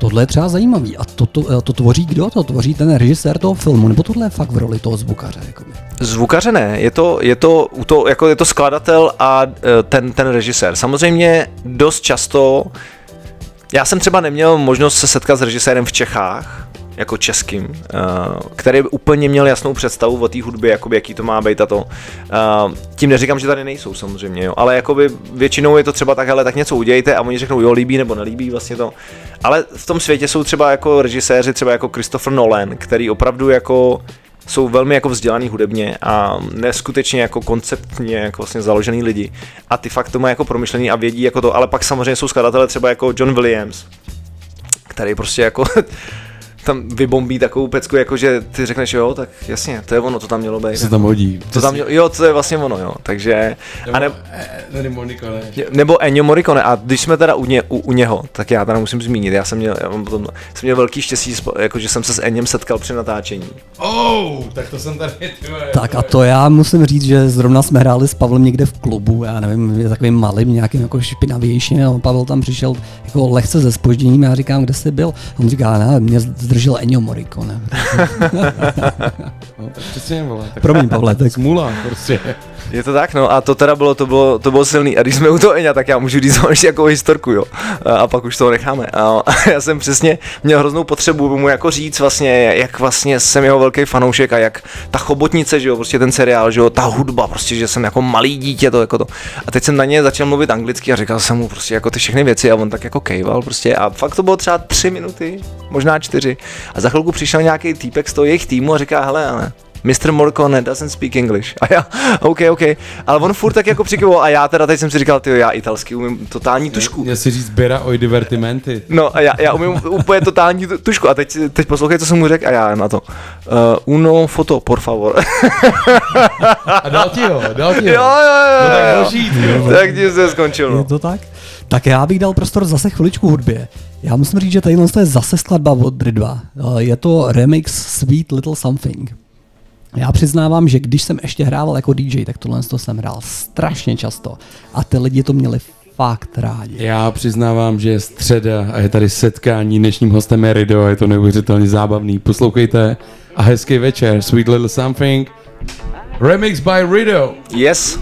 Tohle je třeba zajímavý. A to, to, to tvoří kdo? To tvoří ten režisér toho filmu? Nebo tohle je fakt v roli toho zvukaře? Jakoby? Zvukaře ne, je to, je to, to, jako je to skladatel a e, ten, ten režisér. Samozřejmě dost často, já jsem třeba neměl možnost se setkat s režisérem v Čechách, jako českým, uh, který úplně měl jasnou představu o té hudbě, jakoby, jaký to má být a to. Uh, tím neříkám, že tady nejsou samozřejmě, jo, ale jakoby většinou je to třeba tak, ale tak něco udějte a oni řeknou, jo, líbí nebo nelíbí vlastně to. Ale v tom světě jsou třeba jako režiséři, třeba jako Christopher Nolan, který opravdu jako jsou velmi jako vzdělaný hudebně a neskutečně jako konceptně jako vlastně založený lidi. A ty fakt to mají jako promyšlený a vědí jako to, ale pak samozřejmě jsou skladatelé třeba jako John Williams, který prostě jako tam vybombí takovou pecku, jako že ty řekneš, jo, tak jasně, to je ono, to tam mělo být. Se tam hodí. To tam mělo, jo, to je vlastně ono, jo, takže... Nebo, a ne, Ennio Morricone. nebo Ennio Morricone, a když jsme teda u, ně, u, u něho, tak já teda musím zmínit, já jsem měl, já mám potom, jsem měl velký štěstí, jako že jsem se s Eniem setkal při natáčení. Oh, tak to jsem tady, tyhle, Tak a to já musím říct, že zrovna jsme hráli s Pavlem někde v klubu, já nevím, takovým malým, nějakým jako špinavějším, a Pavel tam přišel jako lehce ze spožděním, já říkám, kde jsi byl? A on říká, ne, mě zdržel Ennio Morricone. No, přesně, vole. Tak Promiň, Pavle, tak smůla, prostě. Je to tak, no a to teda bylo, to bylo, to bylo silný. A když jsme u toho Eňa, tak já můžu říct ještě jako historku, jo. A, a pak už toho necháme. A, a já jsem přesně měl hroznou potřebu mu jako říct vlastně, jak vlastně jsem jeho velký fanoušek a jak ta chobotnice, že jo, prostě ten seriál, že jo, ta hudba, prostě, že jsem jako malý dítě, to jako to. A teď jsem na ně začal mluvit anglicky a říkal jsem mu prostě jako ty všechny věci a on tak jako kejval prostě a fakt to bylo třeba tři minuty, možná čtyři. A za chvilku přišel nějaký týpek z toho jejich týmu a říká, hele, ale Mr. Morcone doesn't speak English. A já, OK, OK. Ale on furt tak jako přikyvoval a já teda teď jsem si říkal, ty já italsky umím totální tušku. Měl si říct Bera oj divertimenti. No a já, já umím úplně totální tu- tušku a teď, teď poslouchej, co jsem mu řekl a já na to. Uh, uno foto, por favor. A dal ti ho, dal ti ho. jo, jo, jo, No tak jo, boží, jo. Tak tím se skončil, je no. to tak? Tak já bych dal prostor zase chviličku hudbě. Já musím říct, že tady je zase skladba od Ridva. Je to remix Sweet Little Something. Já přiznávám, že když jsem ještě hrával jako DJ, tak tohle to jsem hrál strašně často. A ty lidi to měli fakt rádi. Já přiznávám, že je středa a je tady setkání. Dnešním hostem je Rido a je to neuvěřitelně zábavný. Poslouchejte a hezký večer. Sweet Little Something. Remix by Rido. Yes.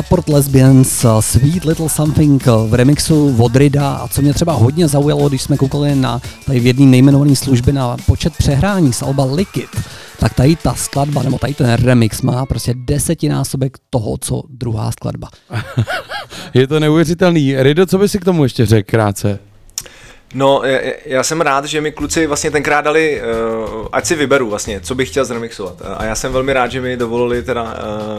Support Lesbians, eh, Sweet Little Something eh, v remixu Vodrida a co mě třeba hodně zaujalo, když jsme koukali na tady v jedné nejmenované služby na počet přehrání z Alba Liquid, tak tady ta skladba, nebo tady ten remix má prostě desetinásobek toho, co druhá skladba. Je to neuvěřitelný. Rido, co by si k tomu ještě řekl krátce? No, já, já jsem rád, že mi kluci vlastně tenkrát dali, uh, ať si vyberu vlastně, co bych chtěl zremixovat. A já jsem velmi rád, že mi dovolili teda uh,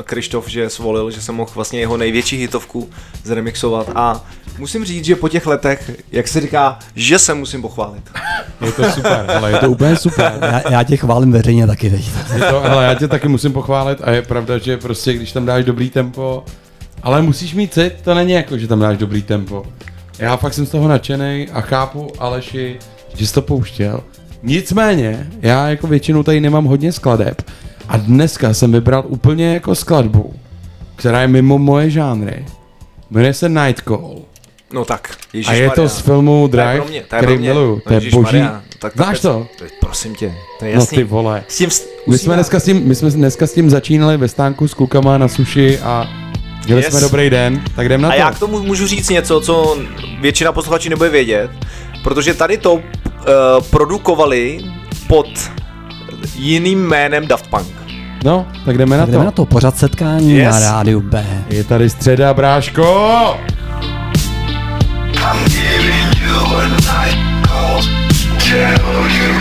Krištof, že svolil, že jsem mohl vlastně jeho největší hitovku zremixovat. A musím říct, že po těch letech, jak se říká, že se musím pochválit. Je to super, ale je to úplně super. Já, já tě chválím veřejně taky teď. Je to, hele, já tě taky musím pochválit a je pravda, že prostě když tam dáš dobrý tempo, ale musíš mít cit, to není jako, že tam dáš dobrý tempo. Já fakt jsem z toho nadšený a chápu Aleši, že jsi to pouštěl. Nicméně, já jako většinou tady nemám hodně skladeb a dneska jsem vybral úplně jako skladbu, která je mimo moje žánry. Jmenuje se Night Call. No tak, A je to z filmu To je Drive, pro mě, to je který pro mě. miluju. To je boží. Tak Znáš to? to? Prosím tě, to je No jasný. ty vole. S tím s- My jsme, dneska s tím, my jsme dneska s tím začínali ve stánku s klukama na suši a měli Yes. jsme dobrý den, tak jdem na A to. já k tomu můžu říct něco, co většina posluchačů nebude vědět, protože tady to uh, produkovali pod jiným jménem Daft Punk. No, tak jdeme na Tak jdeme to. na to, pořad setkání Yes. na rádiu B. Je tady středa, bráško! Something inside you. It's hard to explain.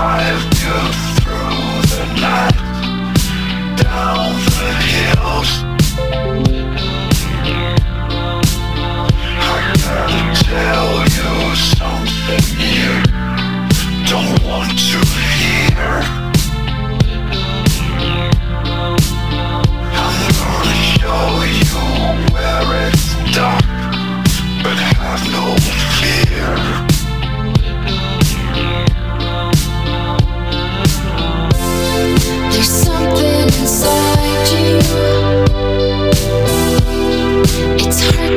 drive you through the night, I gotta tell you something you don't want to hear. I'm gonna show you where it's dark, but have no fear. You're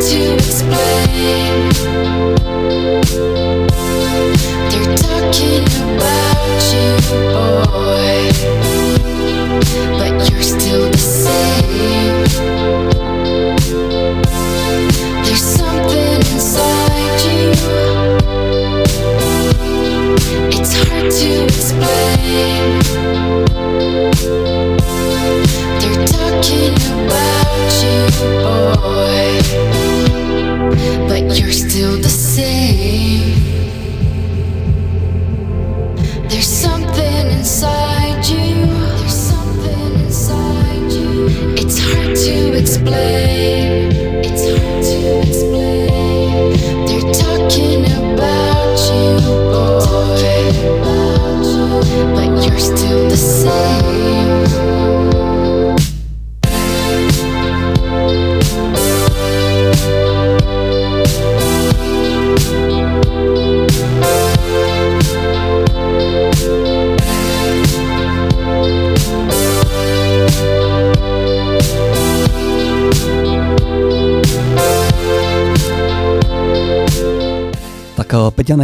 talking about you boy but you're still the same.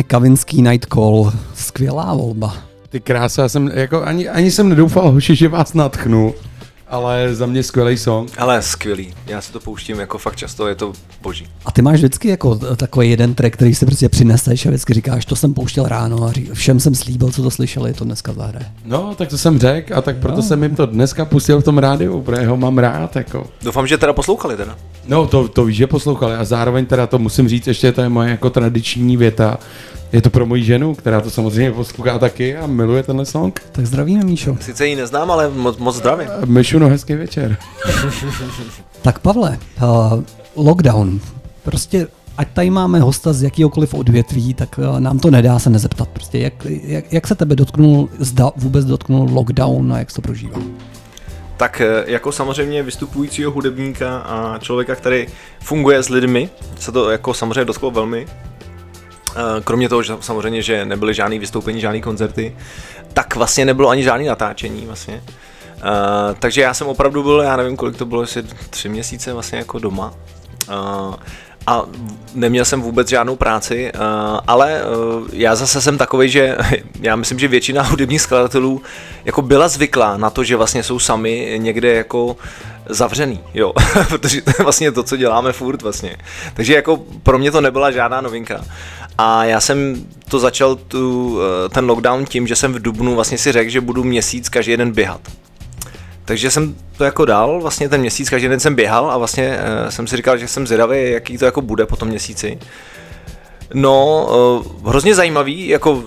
Kavinský Night Call, skvělá volba. Ty krása, já jsem, jako ani, ani jsem nedoufal, hoši, že vás natchnu, ale za mě skvělý song. Ale skvělý, já si to pouštím jako fakt často, je to boží. A ty máš vždycky jako takový jeden track, který si prostě přineseš a vždycky říkáš, to jsem pouštěl ráno a ří, všem jsem slíbil, co to slyšeli, to dneska zahraje. No, tak to jsem řekl a tak proto jsem jim to dneska pustil v tom rádiu, protože ho mám rád, jako. Doufám, že teda poslouchali teda. No, to, to víš, že poslouchali a zároveň teda to musím říct, ještě to je moje jako tradiční věta. Je to pro moji ženu, která to samozřejmě poslouchá taky a miluje tenhle song. Tak zdravíme, Míšo. Sice ji neznám, ale moc, moc zdravím. Myšu, no hezký večer. Tak Pavle, uh, lockdown. Prostě ať tady máme hosta z jakýhokoliv odvětví, tak uh, nám to nedá se nezeptat. Prostě jak, jak, jak se tebe dotknul, zda vůbec dotknul lockdown a jak jsi to prožíval? Tak eh, jako samozřejmě vystupujícího hudebníka a člověka, který funguje s lidmi, se to jako samozřejmě dotklo velmi. Eh, Kromě toho, že samozřejmě, že nebyly žádný vystoupení, žádný koncerty, tak vlastně nebylo ani žádný natáčení vlastně. Uh, takže já jsem opravdu byl, já nevím, kolik to bylo, jestli tři měsíce vlastně jako doma. Uh, a neměl jsem vůbec žádnou práci, uh, ale uh, já zase jsem takový, že já myslím, že většina hudebních skladatelů jako byla zvyklá na to, že vlastně jsou sami někde jako zavřený, jo, protože to je vlastně to, co děláme furt vlastně. Takže jako pro mě to nebyla žádná novinka. A já jsem to začal tu, eh, ten lockdown tím, že jsem v Dubnu vlastně si řekl, že budu měsíc každý den běhat. Takže jsem to jako dal, vlastně ten měsíc, každý den jsem běhal a vlastně uh, jsem si říkal, že jsem zvědavý, jaký to jako bude po tom měsíci. No, uh, hrozně zajímavý, jako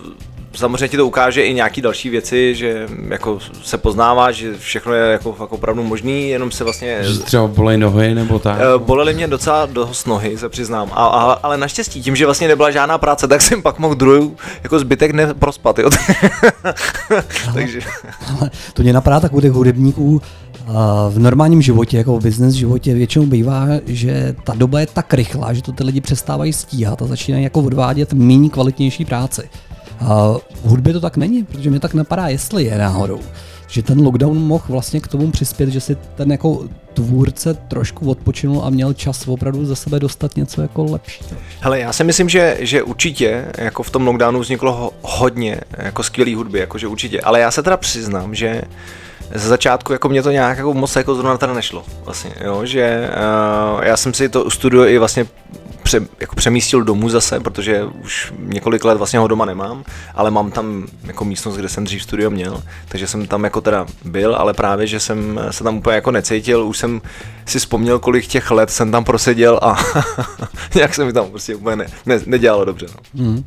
samozřejmě ti to ukáže i nějaký další věci, že jako se poznává, že všechno je jako fakt opravdu možný, jenom se vlastně... Že třeba bolej nohy nebo tak. Eh, Bolely mě docela dost nohy, se přiznám. A, a, ale naštěstí, tím, že vlastně nebyla žádná práce, tak jsem pak mohl druhou jako zbytek neprospat, jo. Takže Ale to mě napadá tak u těch hudebníků a v normálním životě, jako v business životě většinou bývá, že ta doba je tak rychlá, že to ty lidi přestávají stíhat a začínají jako odvádět méně kvalitnější práci. A v hudbě to tak není, protože mě tak napadá, jestli je náhodou, že ten lockdown mohl vlastně k tomu přispět, že si ten jako tvůrce trošku odpočinul a měl čas opravdu za sebe dostat něco jako lepšího. Hele, já si myslím, že, že určitě jako v tom lockdownu vzniklo ho, hodně jako skvělý hudby, jakože určitě. Ale já se teda přiznám, že ze začátku jako mě to nějak jako moc jako zrovna teda nešlo. Vlastně, jo, že uh, já jsem si to studio i vlastně pře, jako přemístil domů zase, protože už několik let vlastně ho doma nemám, ale mám tam jako místnost, kde jsem dřív studio měl, takže jsem tam jako teda byl, ale právě, že jsem se tam úplně jako necítil, už jsem si vzpomněl, kolik těch let jsem tam proseděl a nějak se mi tam prostě úplně ne, ne, nedělalo dobře. No.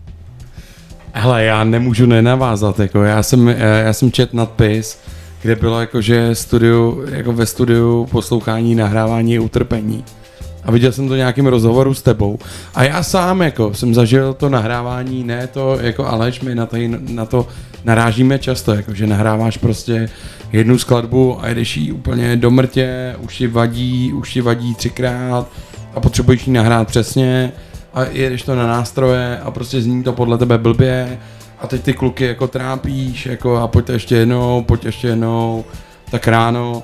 Hele, já nemůžu nenavázat, jako já jsem, já jsem čet nadpis, kde bylo jako, že studiu, jako ve studiu poslouchání, nahrávání je utrpení. A viděl jsem to nějakým rozhovoru s tebou. A já sám jako jsem zažil to nahrávání, ne to jako Aleš, my na, tady, na to narážíme často, jako že nahráváš prostě jednu skladbu a jedeš ji úplně do mrtě, už ti vadí, už ti vadí třikrát a potřebuješ ji nahrát přesně a jedeš to na nástroje a prostě zní to podle tebe blbě a teď ty kluky jako trápíš jako a pojď ještě jednou, pojď ještě jednou, tak ráno.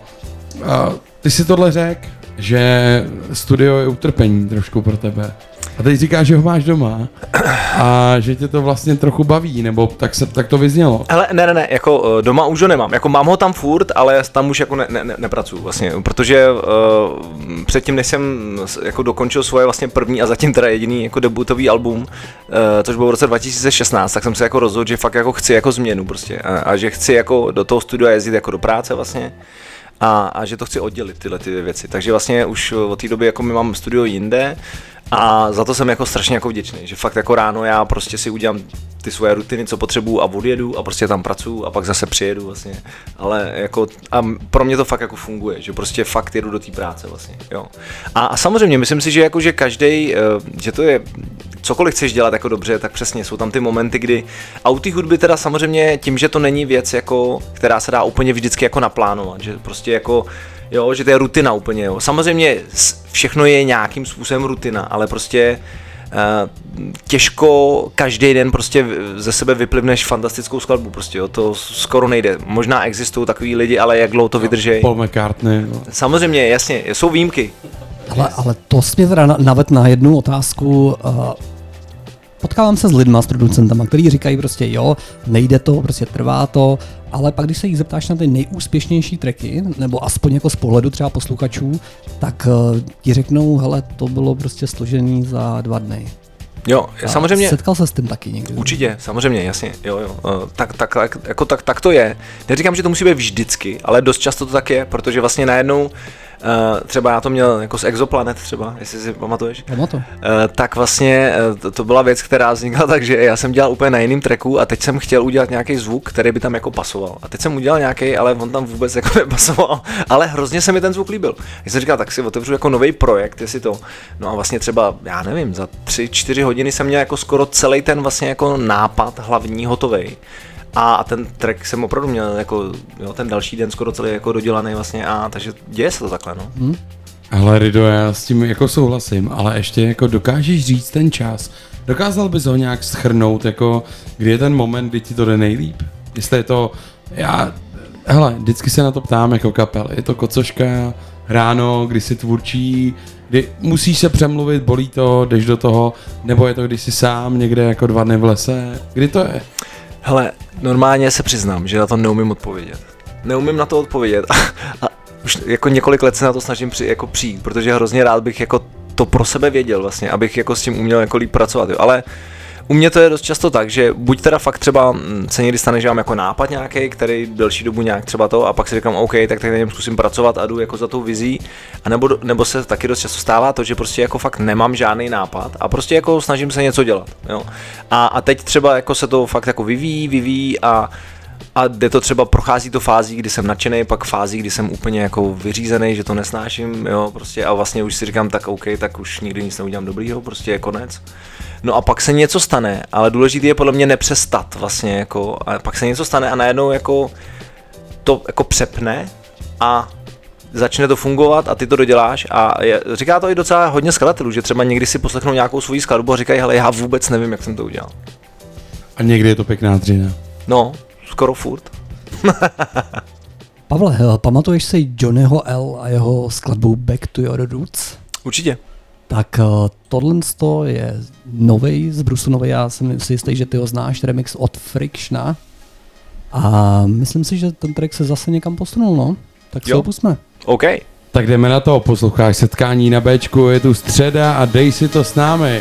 A ty si tohle řek, že studio je utrpení trošku pro tebe. A teď říkáš, že ho máš doma a že tě to vlastně trochu baví, nebo tak, se, tak to vyznělo. Hele, ne, ne, ne, jako eh, doma už ho nemám. Jako mám ho tam furt, ale tam už jako ne, ne, ne, nepracuju vlastně, protože uh, předtím, než jsem jako dokončil svoje vlastně první a zatím teda jediný jako debutový album, uh, což bylo v roce 2016, tak jsem se jako rozhodl, že fakt jako chci jako změnu prostě a, a že chci jako do toho studia jezdit jako do práce vlastně a, a že to chci oddělit tyhle ty věci. Takže vlastně už od té doby jako my mám studio jinde a za to jsem jako strašně jako vděčný, že fakt jako ráno já prostě si udělám ty svoje rutiny, co potřebuju a odjedu a prostě tam pracuju a pak zase přijedu vlastně. Ale jako a pro mě to fakt jako funguje, že prostě fakt jedu do té práce vlastně, jo. A, a samozřejmě myslím si, že jako že každý, že to je cokoliv chceš dělat jako dobře, tak přesně jsou tam ty momenty, kdy a u té hudby teda samozřejmě tím, že to není věc jako, která se dá úplně vždycky jako naplánovat, že prostě jako Jo, že to je rutina úplně, jo. Samozřejmě všechno je nějakým způsobem rutina, ale prostě eh, těžko každý den prostě ze sebe vyplivneš fantastickou skladbu, prostě jo, to skoro nejde. Možná existují takový lidi, ale jak dlouho to vydrží. Paul McCartney. No. Samozřejmě, jasně, jsou výjimky. Ale, ale to jsi mě teda na- naved na jednu otázku. Uh, potkávám se s lidma, s producentama, kteří říkají prostě jo, nejde to, prostě trvá to, ale pak když se jich zeptáš na ty nejúspěšnější tracky, nebo aspoň jako z pohledu třeba posluchačů, tak uh, ti řeknou, hele, to bylo prostě složený za dva dny. Jo, A samozřejmě. Setkal se s tím taky někdy? Určitě, samozřejmě, jasně, jo, jo. Eh, Tak, tak, tak, jako tak, tak to je. Neříkám, že to musí být vždycky, ale dost často to tak je, protože vlastně najednou, eh, třeba já to měl jako z Exoplanet třeba, jestli si pamatuješ, Ono to. Eh, tak vlastně eh, to, to byla věc, která vznikla tak, že já jsem dělal úplně na jiném tracku a teď jsem chtěl udělat nějaký zvuk, který by tam jako pasoval. A teď jsem udělal nějaký, ale on tam vůbec jako nepasoval. Ale hrozně se mi ten zvuk líbil. Já jsem říkal, tak si otevřu jako nový projekt, jestli to. No a vlastně třeba, já nevím, za 3-4 hodiny jsem měl jako skoro celý ten vlastně jako nápad hlavní hotový. A, a ten track jsem opravdu měl jako, jo, ten další den skoro celý jako dodělaný vlastně a takže děje se to takhle, no. Ale Rido, já s tím jako souhlasím, ale ještě jako dokážeš říct ten čas. Dokázal bys ho nějak schrnout, jako kdy je ten moment, kdy ti to jde nejlíp? Jestli je to, já, hele, vždycky se na to ptám jako kapel, je to kocoška, ráno, kdy si tvůrčí, kdy musíš se přemluvit, bolí to, jdeš do toho, nebo je to, když jsi sám někde jako dva dny v lese, kdy to je? Hele, normálně se přiznám, že na to neumím odpovědět. Neumím na to odpovědět a, už jako několik let se na to snažím při, jako přijít, protože hrozně rád bych jako to pro sebe věděl vlastně, abych jako s tím uměl jako líp pracovat, jo. ale u mě to je dost často tak, že buď teda fakt třeba mm, se někdy stane, že mám jako nápad nějaký, který delší dobu nějak třeba to a pak si říkám, OK, tak něm zkusím pracovat a jdu jako za tou vizí, a nebo, nebo se taky dost často stává to, že prostě jako fakt nemám žádný nápad a prostě jako snažím se něco dělat, jo. A, a teď třeba jako se to fakt jako vyvíjí, vyvíjí a a jde to třeba, prochází to fází, kdy jsem nadšený, pak fází, kdy jsem úplně jako vyřízený, že to nesnáším, jo, prostě a vlastně už si říkám, tak OK, tak už nikdy nic neudělám dobrýho, prostě je konec. No a pak se něco stane, ale důležité je podle mě nepřestat vlastně jako, a pak se něco stane a najednou jako to jako přepne a začne to fungovat a ty to doděláš a je, říká to i docela hodně skladatelů, že třeba někdy si poslechnou nějakou svoji skladbu a říkají, hele, já vůbec nevím, jak jsem to udělal. A někdy je to pěkná dřina. No, skoro furt. Pavle, eh, pamatuješ si Johnnyho L a jeho skladbu Back to Your Roots? Určitě. Tak uh, tohle to je nový z Brusu nový, já jsem si jistý, že ty ho znáš, remix od Frictiona. A myslím si, že ten track se zase někam posunul, no. Tak si Jo. ho pusme. OK. Tak jdeme na to, posloucháš setkání na Bčku, je tu středa a dej si to s námi.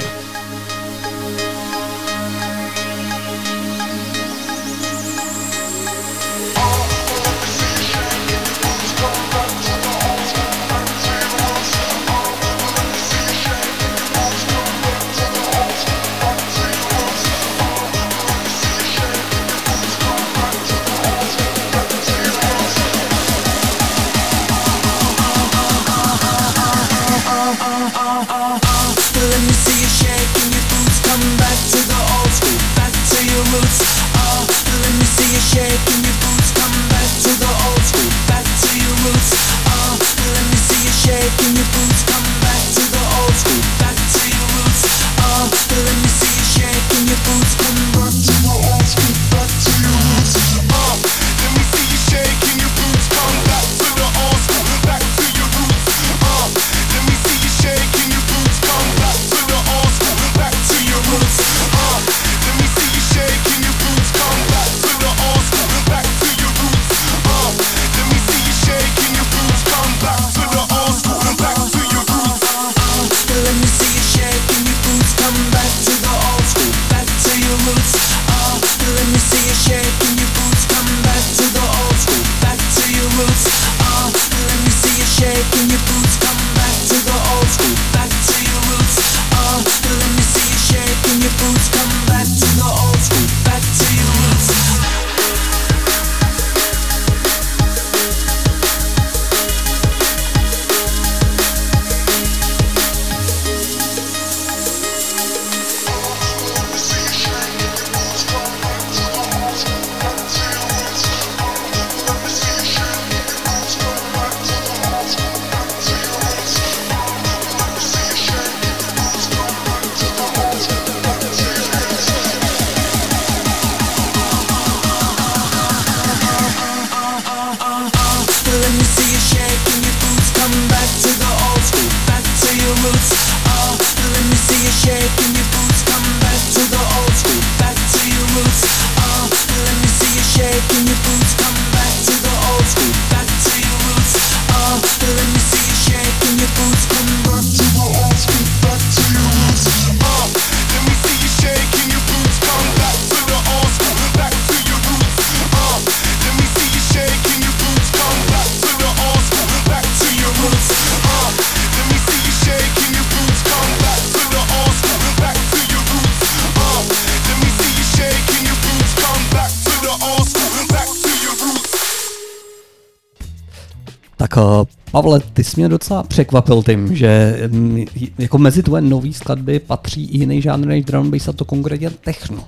Tak uh, Pavle, ty jsi mě docela překvapil tím, že mm, jako mezi tvoje nové skladby patří i jiný žánr než drum bass a to konkrétně techno.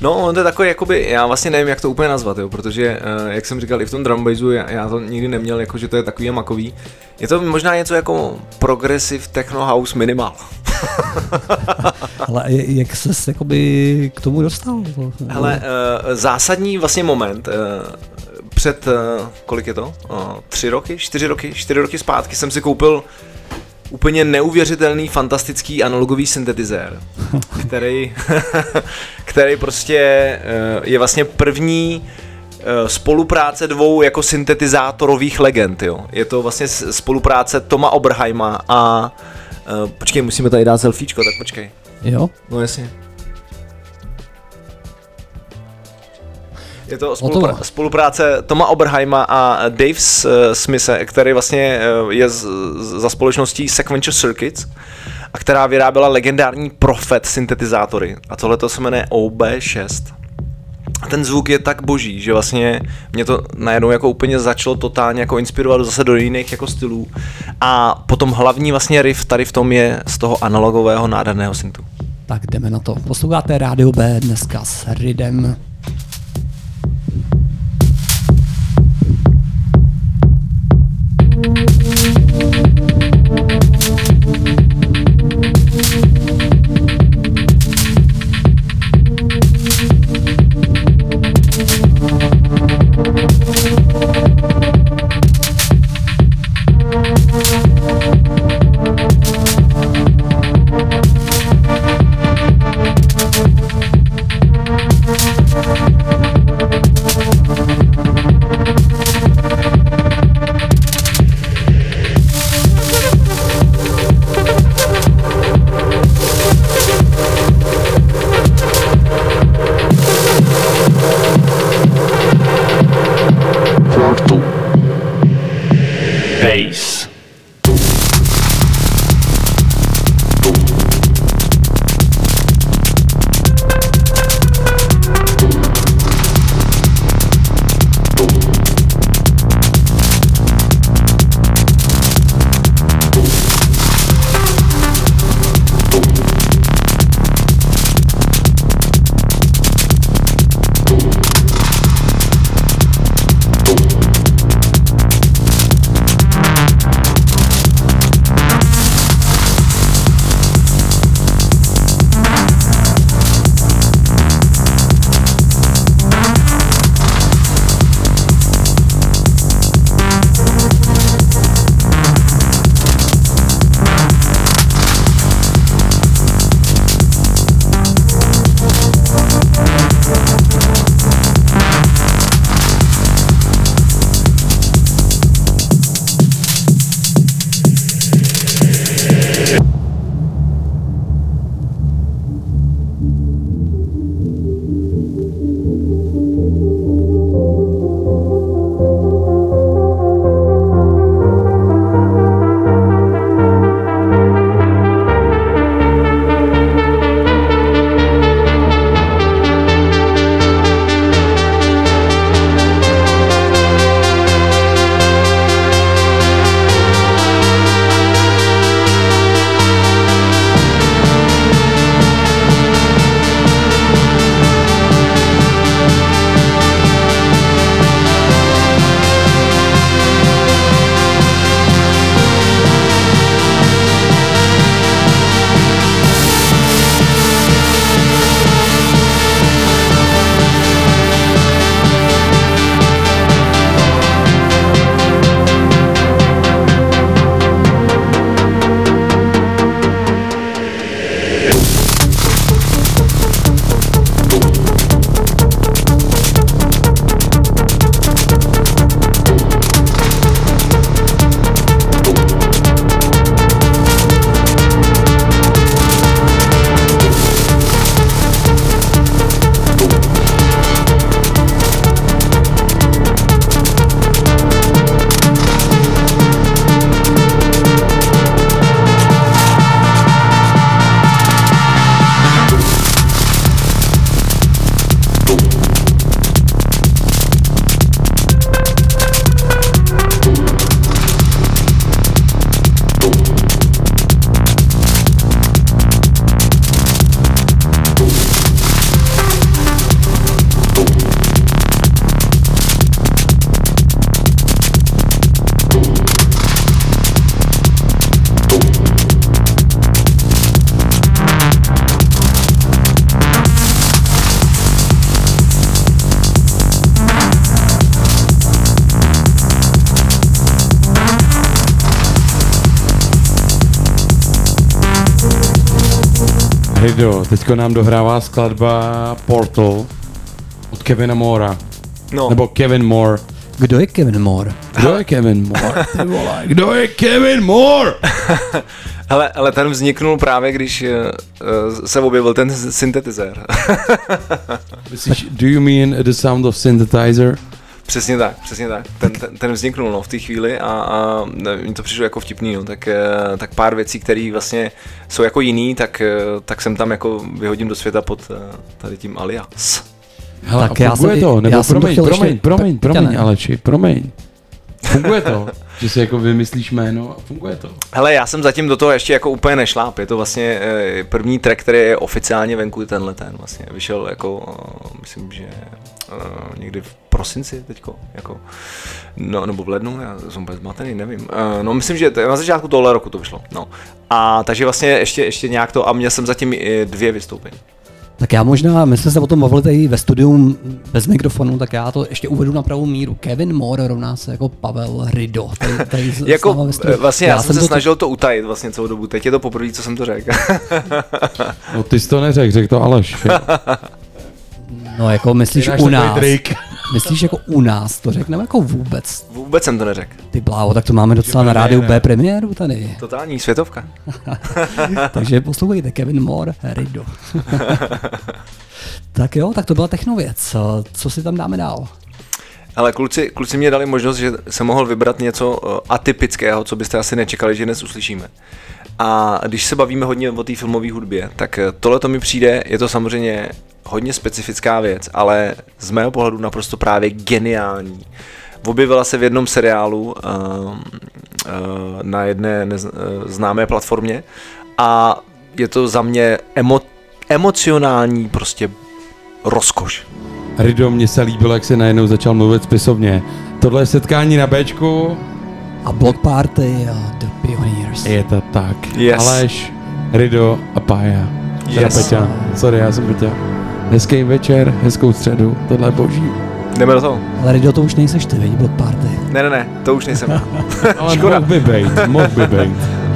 No, on to je takový, jakoby, já vlastně nevím, jak to úplně nazvat, jo, protože, uh, jak jsem říkal, i v tom drum bassu, já, já to nikdy neměl, jako, že to je takový a makový. Je to možná něco jako progressive techno house minimal. Ale jak jakoby k tomu dostal? Hele, uh, zásadní vlastně moment, před, uh, kolik je to? Uh, tři roky, čtyři roky, čtyři roky zpátky jsem si koupil úplně neuvěřitelný, fantastický analogový syntetizér, který, který prostě uh, je vlastně první eh, spolupráce dvou jako syntetizátorových legend, jo. Je to vlastně spolupráce Toma Oberheima a počkej, musíme tady dát selfiečko, tak počkej. Jo? No jasně. Je to Hotovo. spolupra- spolupráce Toma Oberheima a Dave S- Smithe, který vlastně eh, je z, z- za společností Sequential Circuits a která vyráběla legendární Prophet syntetizátory. A tohle to se jmenuje OB6. A ten zvuk je tak boží, že vlastně mě to najednou jako úplně začalo totálně jako inspirovat zase do jiných jako stylů. A potom hlavní vlastně riff tady v tom je z toho analogového nádherného syntu. Tak jdeme na to. Posloucháte Rádio B dneska s Ridem. Rido, teďko nám dohrává skladba Portal od Kevina Mora. No, Nebo Kevin Moore. Kdo je Kevin Moore? Kdo je Kevin Moore? Ty vole, kdo je Kevin Moore? hele, ale ten vzniknul právě, když uh, se objevil ten syntetizer. Myslíš, do you mean the sound of synthesizer? Přesně tak, přesně tak. Ten, ten, ten vzniknul no, v té chvíli a, a mi to přišlo jako vtipný, no. tak, eh, tak pár věcí, které vlastně jsou jako jiný, tak, eh, tak jsem tam jako vyhodím do světa pod eh, tady tím alias. Hele, Tak a já funguje jsem- to, nebo já jsem to promiň, promiň, ještě- promiň, promiň, Peťane. Aleči, promiň. Funguje to, že si jako vymyslíš jméno a funguje to. Hele, já jsem zatím do toho ještě jako úplně nešláp. Je to vlastně eh, první track, který je oficiálně venku tenhle ten vlastně. Vyšel jako, eh, myslím, že eh, někdy v prosinci teďko, jako, no, nebo v lednu, já jsem úplně zmatený, nevím. No, myslím, že to- na začátku tohle roku to vyšlo, no. A takže vlastně ještě, ještě nějak to, a měl jsem zatím dvě vystoupení. Tak já možná, my jsme se o tom bavili tady ve studiu bez mikrofonu, tak já to ještě uvedu na pravou míru. Kevin Moore rovná se jako Pavel Rido. Tady, tady Jako, eh, vlastně já, jsem se to- snažil to utajit vlastně celou dobu, teď je to poprvé, co jsem to řekl. No ty jsi to neřekl, řekl to Aleš. No jako myslíš u nás. Myslíš jako u nás to řekneme jako vůbec. Vůbec jsem to neřekl. Ty bláho, tak to máme docela na rádiu. B premiéru tady. Totální světovka. Takže poslouchejte Kevin Moore, Rido. tak jo, tak to byla technověc. Co si tam dáme dál? Ale kluci, kluci mě dali možnost, že jsem mohl vybrat něco eh, atypického, co byste asi nečekali, že dnes uslyšíme. A když se bavíme hodně o té filmové hudbě, tak eh, tohle to mi přijde, je to samozřejmě hodně specifická věc, ale z mého pohledu naprosto právě geniální. Objevila se v jednom seriálu uh, uh, na jedné nez, uh, známé platformě a je to za mě emo, emocionální prostě rozkoš. Rido, mně se líbilo, jak se najednou začal mluvit spisovně. Tohle je setkání na Bčku, A Block Party a The Pioneers. je to tak. Yes. Aleš, Rido a Pája. Teda Yes. Peťa. Sorry, já jsem Peťa. Hezký večer, hezkou středu, tohle je boží. Jdeme do toho. Ale Rido, to už nejseš ty, viď, Block Party. Ne, ne, ne, to už nejsem. Ale Škoda. mohl by být, mohl by být.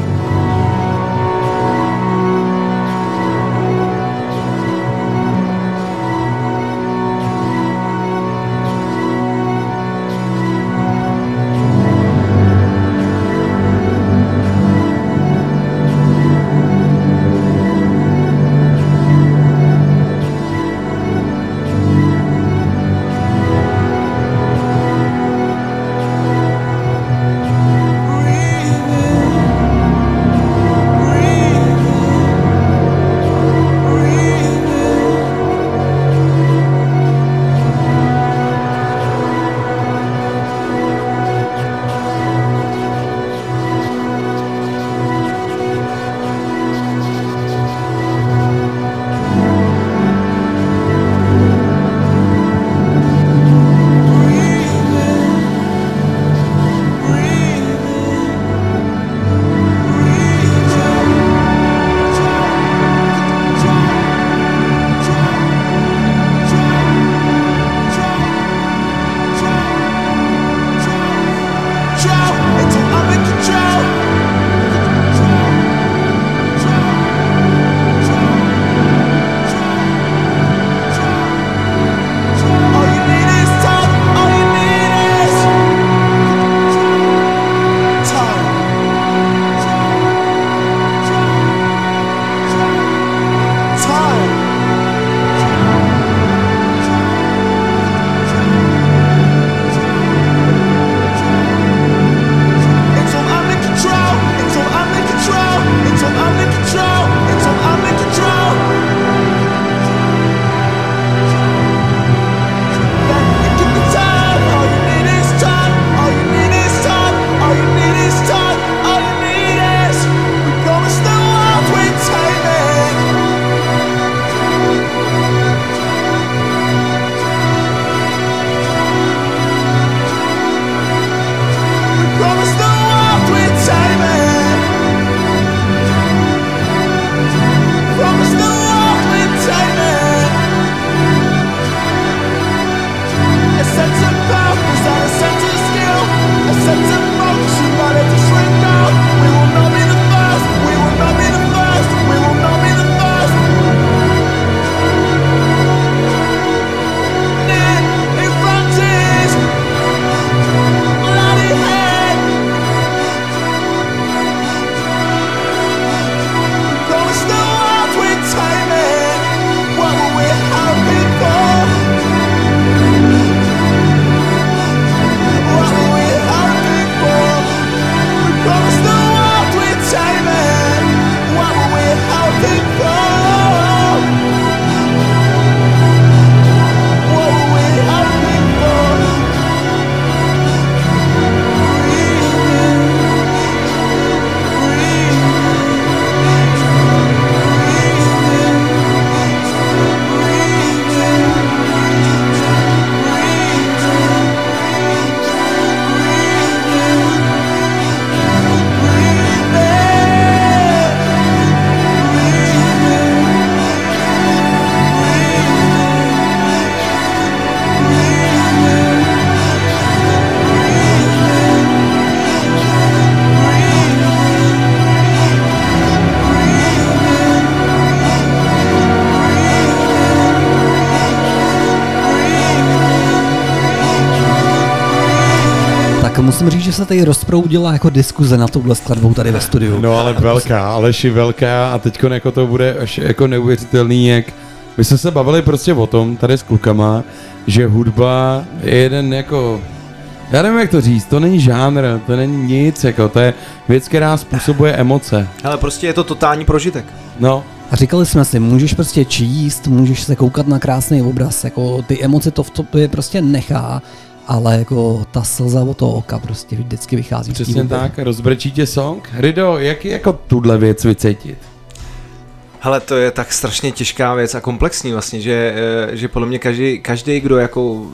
se tady rozproudila jako diskuze na touhle skladbou tady ve studiu. No ale velká, Aleši velká a teď jako to bude až jako neuvěřitelný, jak my jsme se bavili prostě o tom tady s klukama, že hudba je jeden jako já nevím, jak to říct, to není žánr, to není nic, jako to je věc, která způsobuje emoce. Ale prostě je to totální prožitek. No, A říkali jsme si, můžeš prostě číst, můžeš se koukat na krásný obraz, jako ty emoce to v tobě prostě nechá, ale jako ta slza od toho oka prostě vždycky vychází. přesně tak, rozbrečí tě song. Rido, jak je jako tuhle věc vycítit? Hele, to je tak strašně těžká věc a komplexní vlastně, že, eh, že podle mě každý, každý, kdo jako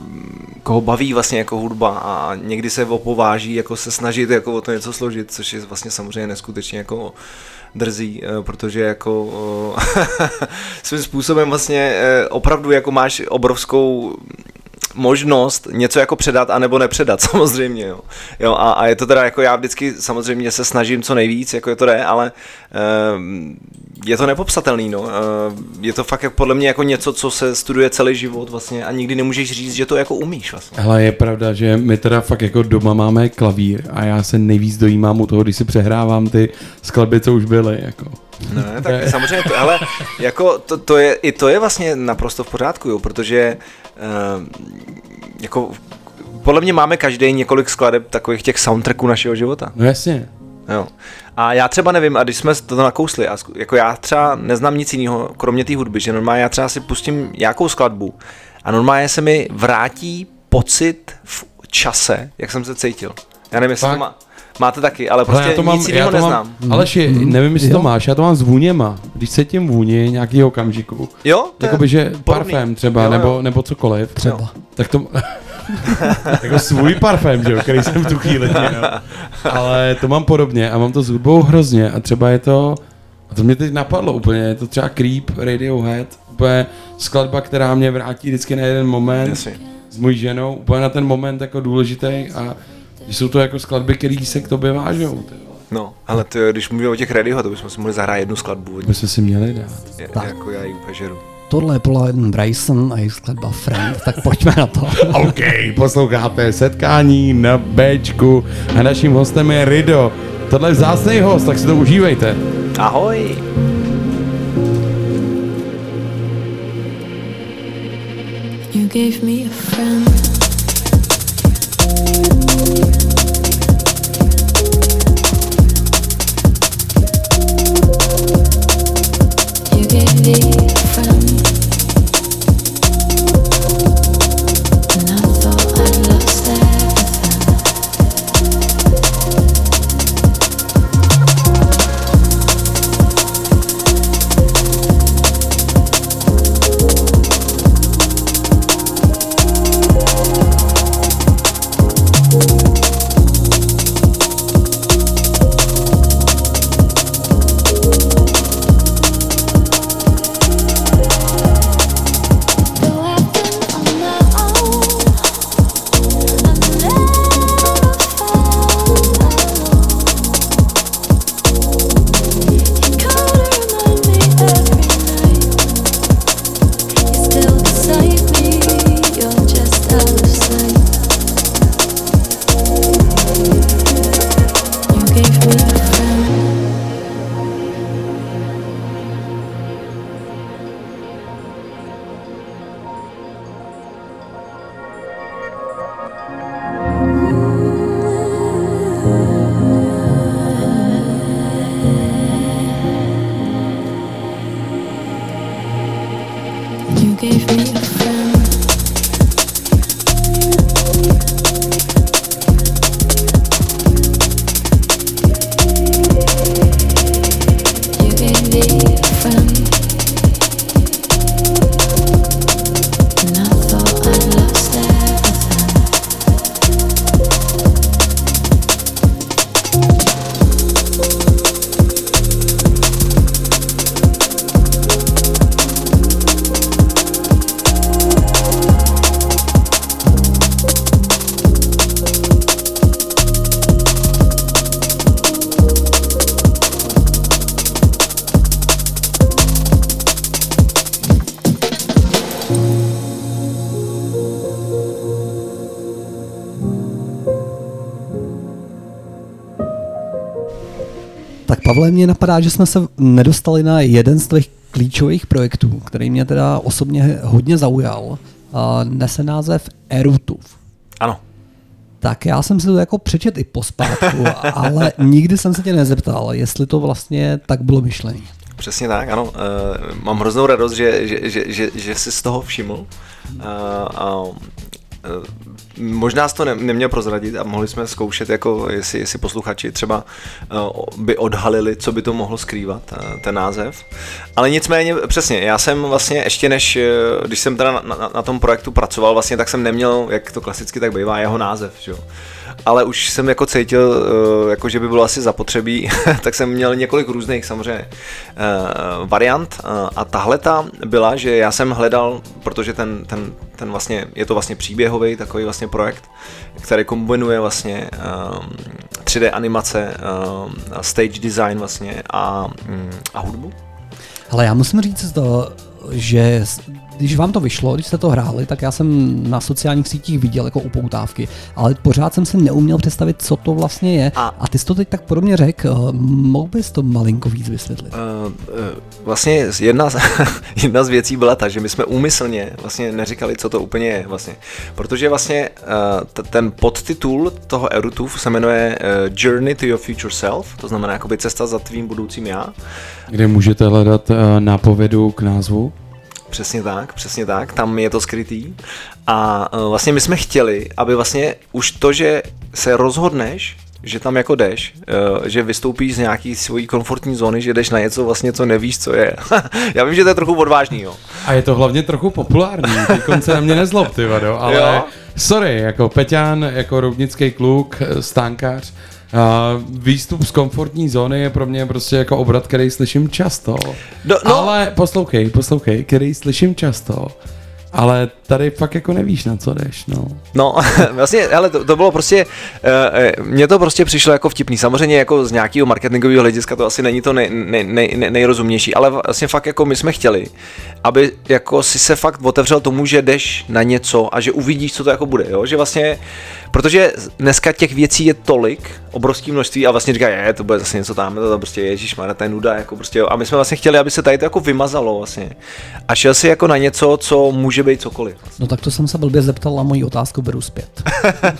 koho baví vlastně jako hudba a někdy se opováží jako se snažit jako o to něco složit, což je vlastně samozřejmě neskutečně jako drzí, eh, protože jako eh, svým způsobem vlastně eh, opravdu jako máš obrovskou možnost něco jako předat a nebo nepředat samozřejmě, jo. jo a, a, je to teda jako já vždycky samozřejmě se snažím co nejvíc, jako je to jde, ale um, je to nepopsatelný, no. Uh, je to fakt jak podle mě jako něco, co se studuje celý život vlastně a nikdy nemůžeš říct, že to jako umíš vlastně. Hele, je pravda, že my teda fakt jako doma máme klavír a já se nejvíc dojímám u toho, když si přehrávám ty skladby, co už byly, jako. Ne, tak samozřejmě, to, ale jako to, to je, i to je vlastně naprosto v pořádku, jo, protože uh, jako podle mě máme každý několik skladeb takových těch soundtracků našeho života. No jasně. Jo. A já třeba nevím, a když jsme to nakousli, a jako já třeba neznám nic jiného, kromě té hudby, že normálně já třeba si pustím nějakou skladbu a normálně se mi vrátí pocit v čase, jak jsem se cítil. Já nevím, jestli Fakt? to má, máte taky, ale Ale prostě já to mám, nic já jiného to neznám. mám, Aleši, nevím, jestli to Jo. máš, já to mám s vůněma. Když se tím vůni nějakého okamžiku, Jo? To jakoby, že podobný. parfém třeba, Jo, jo. nebo, nebo cokoliv, Třeba. tak to... jako svůj parfém, že jo, který jsem v tu chvíli měl. Ale to mám podobně a mám to s hudbou hrozně a třeba je to, a to mě teď napadlo úplně, je to třeba Creep, Radiohead, úplně skladba, která mě vrátí vždycky na jeden moment Jasně. s mojí ženou, úplně na ten moment jako důležitý a jsou to jako skladby, které se k tobě vážou. No, ale ty, když mluvíme o těch Radiohead, to bychom si mohli zahrát jednu skladbu. To nich. bychom si měli dát. Je, Tak. jako já ji úplně žeru. Tohle je Paula Bryson a jejich skladba Friend, tak pojďme na to. OK, posloucháte setkání na Bčku a naším hostem je Rido. Tohle je vzácný host, tak si to užívejte. Ahoj! You gave me a friend. You Napadá, že jsme se nedostali na jeden z těch klíčových projektů, který mě teda osobně hodně zaujal. A nese název Erutův. Ano. Tak já jsem si to jako přečet i pospátku, ale nikdy jsem se tě nezeptal, jestli to vlastně tak bylo myšlený. Přesně tak, ano. Uh, mám hroznou radost, že, že, že, že, že jsi z toho všiml. Uh, uh, možná jsi to ne, neměl prozradit a mohli jsme zkoušet, jako jestli, jestli posluchači třeba uh, by odhalili, co by to mohlo skrývat, uh, ten název. Ale nicméně, přesně, já jsem vlastně ještě než, uh, když jsem teda na, na, na tom projektu pracoval, vlastně tak jsem neměl, jak to klasicky tak bývá, jeho název, že ale už jsem jako cítil, eh, jako že by bylo asi zapotřebí, tak jsem měl několik různých samozřejmě eh, variant eh, a tahle ta byla, že já jsem hledal, protože ten, ten, ten vlastně, je to vlastně příběhový takový vlastně projekt, který kombinuje vlastně 3D animace, stage design vlastně a, mm, a hudbu. Ale já musím říct to, že když vám to vyšlo, když jste to hráli, tak já jsem na sociálních sítích viděl jako upoutávky, ale pořád jsem si neuměl představit, co to vlastně je. A- A, ty jsi to teď tak podobně řekl, mohl bys to malinko víc vysvětlit? Uh, uh, vlastně jedna z, jedna z věcí byla ta, že my jsme úmyslně vlastně neříkali, co to úplně je vlastně. Protože vlastně uh, t- ten podtitul toho Erutův se jmenuje uh, Journey to your future self, to znamená jakoby cesta za tvým budoucím já. Kde můžete hledat uh, nápovědu k názvu? Přesně tak, přesně tak, tam je to skrytý. A uh, vlastně my jsme chtěli, aby vlastně už to, že se rozhodneš, že tam jako jdeš, uh, že vystoupíš z nějaký svojí komfortní zóny, že jdeš na něco vlastně, co nevíš, co je. Já vím, že to je trochu odvážný, jo. A je to hlavně trochu populární, se na mě nezlob, ty vado, ale Jo. sorry, jako Peťan, jako roudnický kluk, eh, stánkař, výstup z komfortní zóny je pro mě prostě jako obrat, který slyším často. No, no. Ale poslouchej, poslouchej, který slyším často. Ale tady fakt jako nevíš, na co jdeš, no. No, vlastně, ale to, to bylo prostě, uh, mně to prostě přišlo jako vtipný. Samozřejmě jako z nějakého marketingového hlediska to asi není to nej, nej, nej, nej, nejrozumnější, ale vlastně fakt jako my jsme chtěli, aby jako si se fakt otevřel tomu, že jdeš na něco a že uvidíš, co to jako bude, jo? že vlastně, protože dneska těch věcí je tolik, obrovské množství a vlastně říká, je, to bude zase něco tam, to prostě ježíš, to je nuda, jako prostě, jo. a my jsme vlastně chtěli, aby se tady to jako vymazalo vlastně a šel si jako na něco, co může být cokoliv. No tak to jsem se blbě zeptal a moji otázku beru zpět.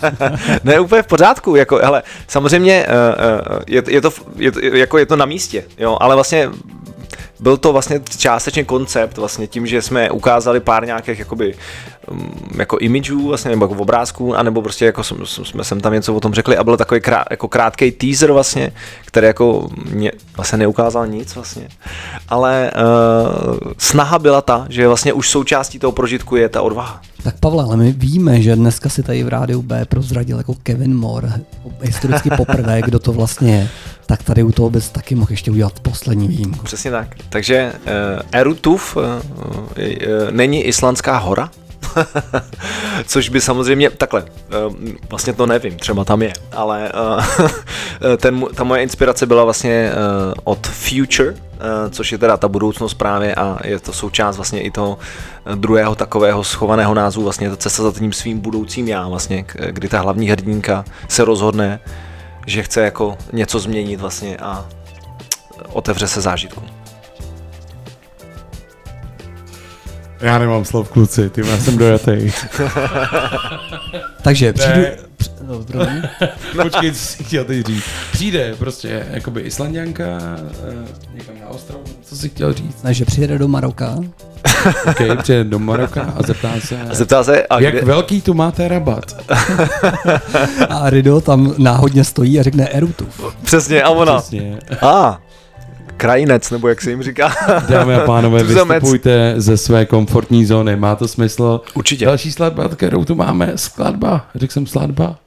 ne, úplně v pořádku, jako, hele, samozřejmě uh, uh, je, je, to, je, to, jako je to na místě, jo, ale vlastně byl to vlastně částečně koncept, vlastně tím, že jsme ukázali pár nějakých jakoby, um, jako imidžů, vlastně, nebo jako obrázků, anebo prostě jako jsme, jsme sem tam něco o tom řekli a byl takový krát, jako krátký teaser vlastně, který jako mě vlastně neukázal nic vlastně, ale uh, snaha byla ta, že vlastně už součástí toho prožitku je ta odvaha. Tak Pavle, ale my víme, že dneska si tady v rádiu B prozradil jako Kevin Moore, historicky poprvé, kdo to vlastně je. Tak tady u toho bys taky mohl ještě udělat poslední výjimku. Přesně tak. Takže uh, Erutuf uh, uh, není islandská hora, což by samozřejmě, takhle, uh, vlastně to nevím, třeba tam je, ale uh, ten, ta moje inspirace byla vlastně uh, od Future, uh, což je teda ta budoucnost právě a je to součást vlastně i toho eh, druhého takového schovaného názvu, vlastně je to cesta za tím svým budoucím já, vlastně, kdy ta hlavní hrdinka se rozhodne, že chce jako něco změnit vlastně a otevře se zážitku. Já nemám slov, kluci, ty já jsem dojatý. Takže přijdu... Ne. no, promiň. Počkej, co jsi chtěl teď říct. Přijde prostě jakoby Islandianka eh, někam na ostrov, co jsi chtěl říct? Ne, že přijede do Maroka, OK, přijde do Maroka a zeptá se, A zeptá se, a jak kde, velký tu máte rabat? a Rido tam náhodně stojí a řekne Erutuf. přesně, a ona, Přesně. a krajinec, nebo jak se jim říká. Dámy a pánové, vystupujte ze své komfortní zóny. Má to smysl? Určitě. Další skladba, kterou tu máme, skladba. Řekl jsem skladba.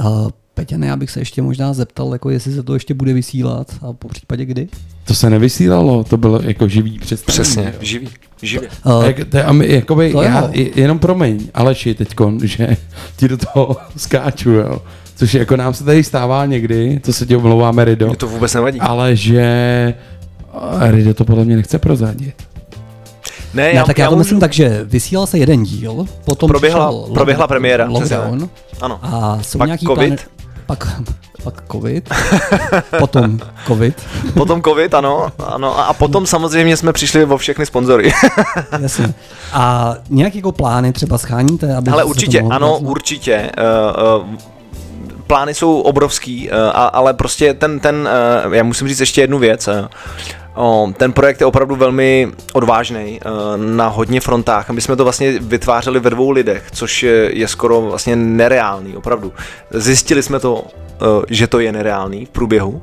Uh, Peťane, já bych se ještě možná zeptal, jako jestli se to ještě bude vysílat a po případě kdy. To se nevysílalo, to bylo jako živý představení. Přesně, jo. živý, živý. Uh, Jak, to, je- a my, jakoby, To já, je- jenom promiň, Aleši teďkon, že ti do toho skáču, jo. Což jako nám se tady stává někdy, to se ti omlouváme, Rido, Mě to vůbec nevadí. ale že a Rido to podle mě nechce prozadit. Ne, ne, tak já to můžu- myslím tak, že vysílal se jeden díl, potom Proběhla- přišel proběhla premiéra, lockdown Ano. a jsou Pak nějaký covid. plány, pak, pak covid, potom covid, Potom covid, ano, ano. A potom samozřejmě jsme přišli o všechny sponzory. jasně. A nějaký jako plány třeba scháníte? Aby Ale určitě, ano, realizovat? určitě. Uh, uh, plány jsou obrovský, a, ale prostě ten, ten já musím říct ještě jednu věc. Ten projekt je opravdu velmi odvážný na hodně frontách. My jsme to vlastně vytvářeli ve dvou lidech, což je, skoro vlastně nereálný, opravdu. Zjistili jsme to, eh, že to je nereálný v průběhu,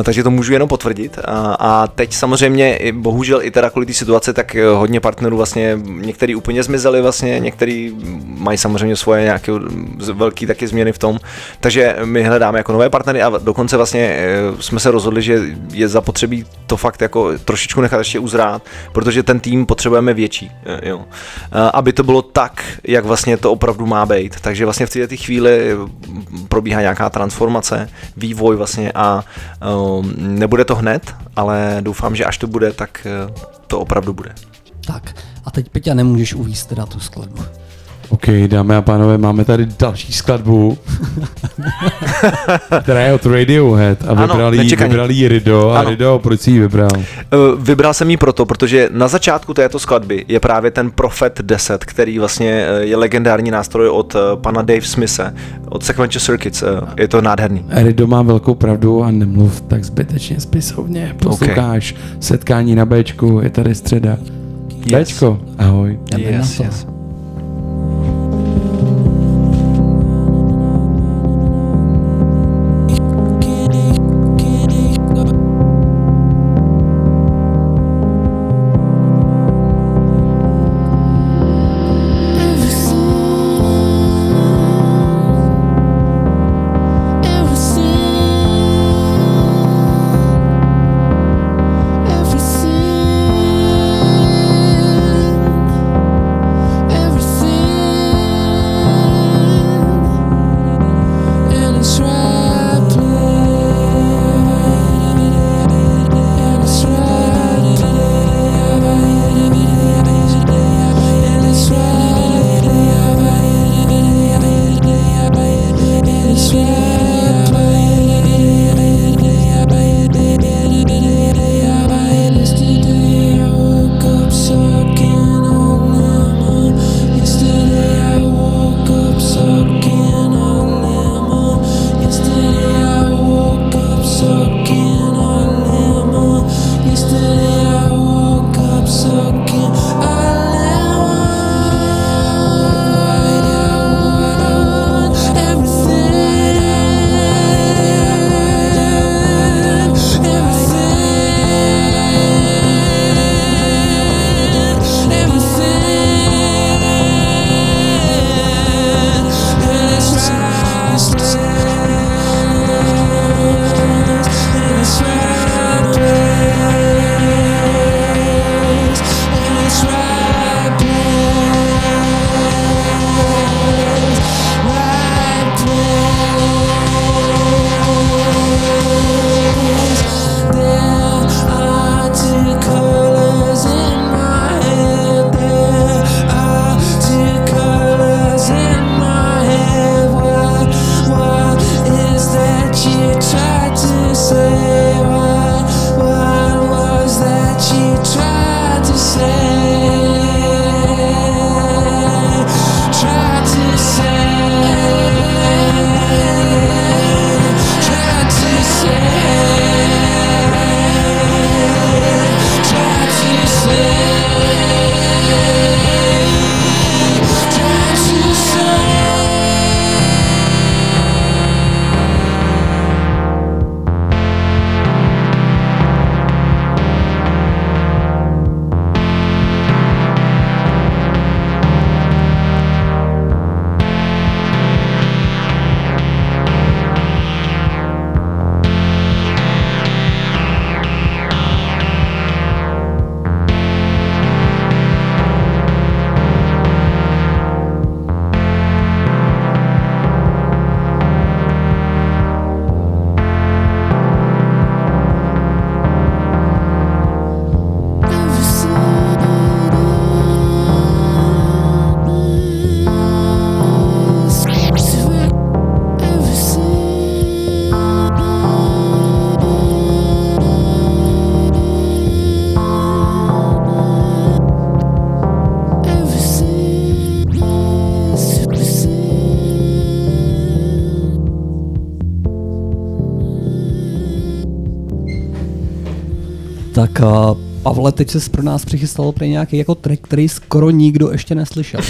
eh, takže to můžu jenom potvrdit. A, teď samozřejmě, bohužel i teda kvůli té situace, tak eh, hodně partnerů vlastně, některý úplně zmizeli vlastně, některý mají samozřejmě svoje nějaké velké taky změny v tom, takže my hledáme jako nové partnery a dokonce vlastně eh, jsme se rozhodli, že je zapotřebí to fakt jako trošičku nechat ještě uzrát, protože ten tým potřebujeme větší, eh, jo. Eh, aby to bylo tak, jak vlastně to opravdu má být. Takže vlastně v této chvíli eh, probíhá nějaká transformace, vývoj vlastně a um, nebude to hned, ale doufám, že až to bude, tak to opravdu bude. Tak, a teď Peťa nemůžeš uvíct teda tu skladbu. OK, dámy a pánové, máme tady další skladbu, která je od Radiohead a jí, nečekaně. vybrali jí Rido. A Ano. Rido, proč jsi ji vybral? Eh, Vybral jsem ji proto, protože na začátku této skladby je právě ten Prophet 10, který vlastně eh, je legendární nástroj od eh, pana Dave Smise, od Sequential Circuits. eh, Je to nádherný. Rido má velkou pravdu a nemluv tak zbytečně spisovně. Posloucháš setkání na Bčku, je tady středa. Bčko, ahoj. Jdeme na Pavle, teď jsi pro nás přichystal pro nějaký jako track, který skoro nikdo ještě neslyšel.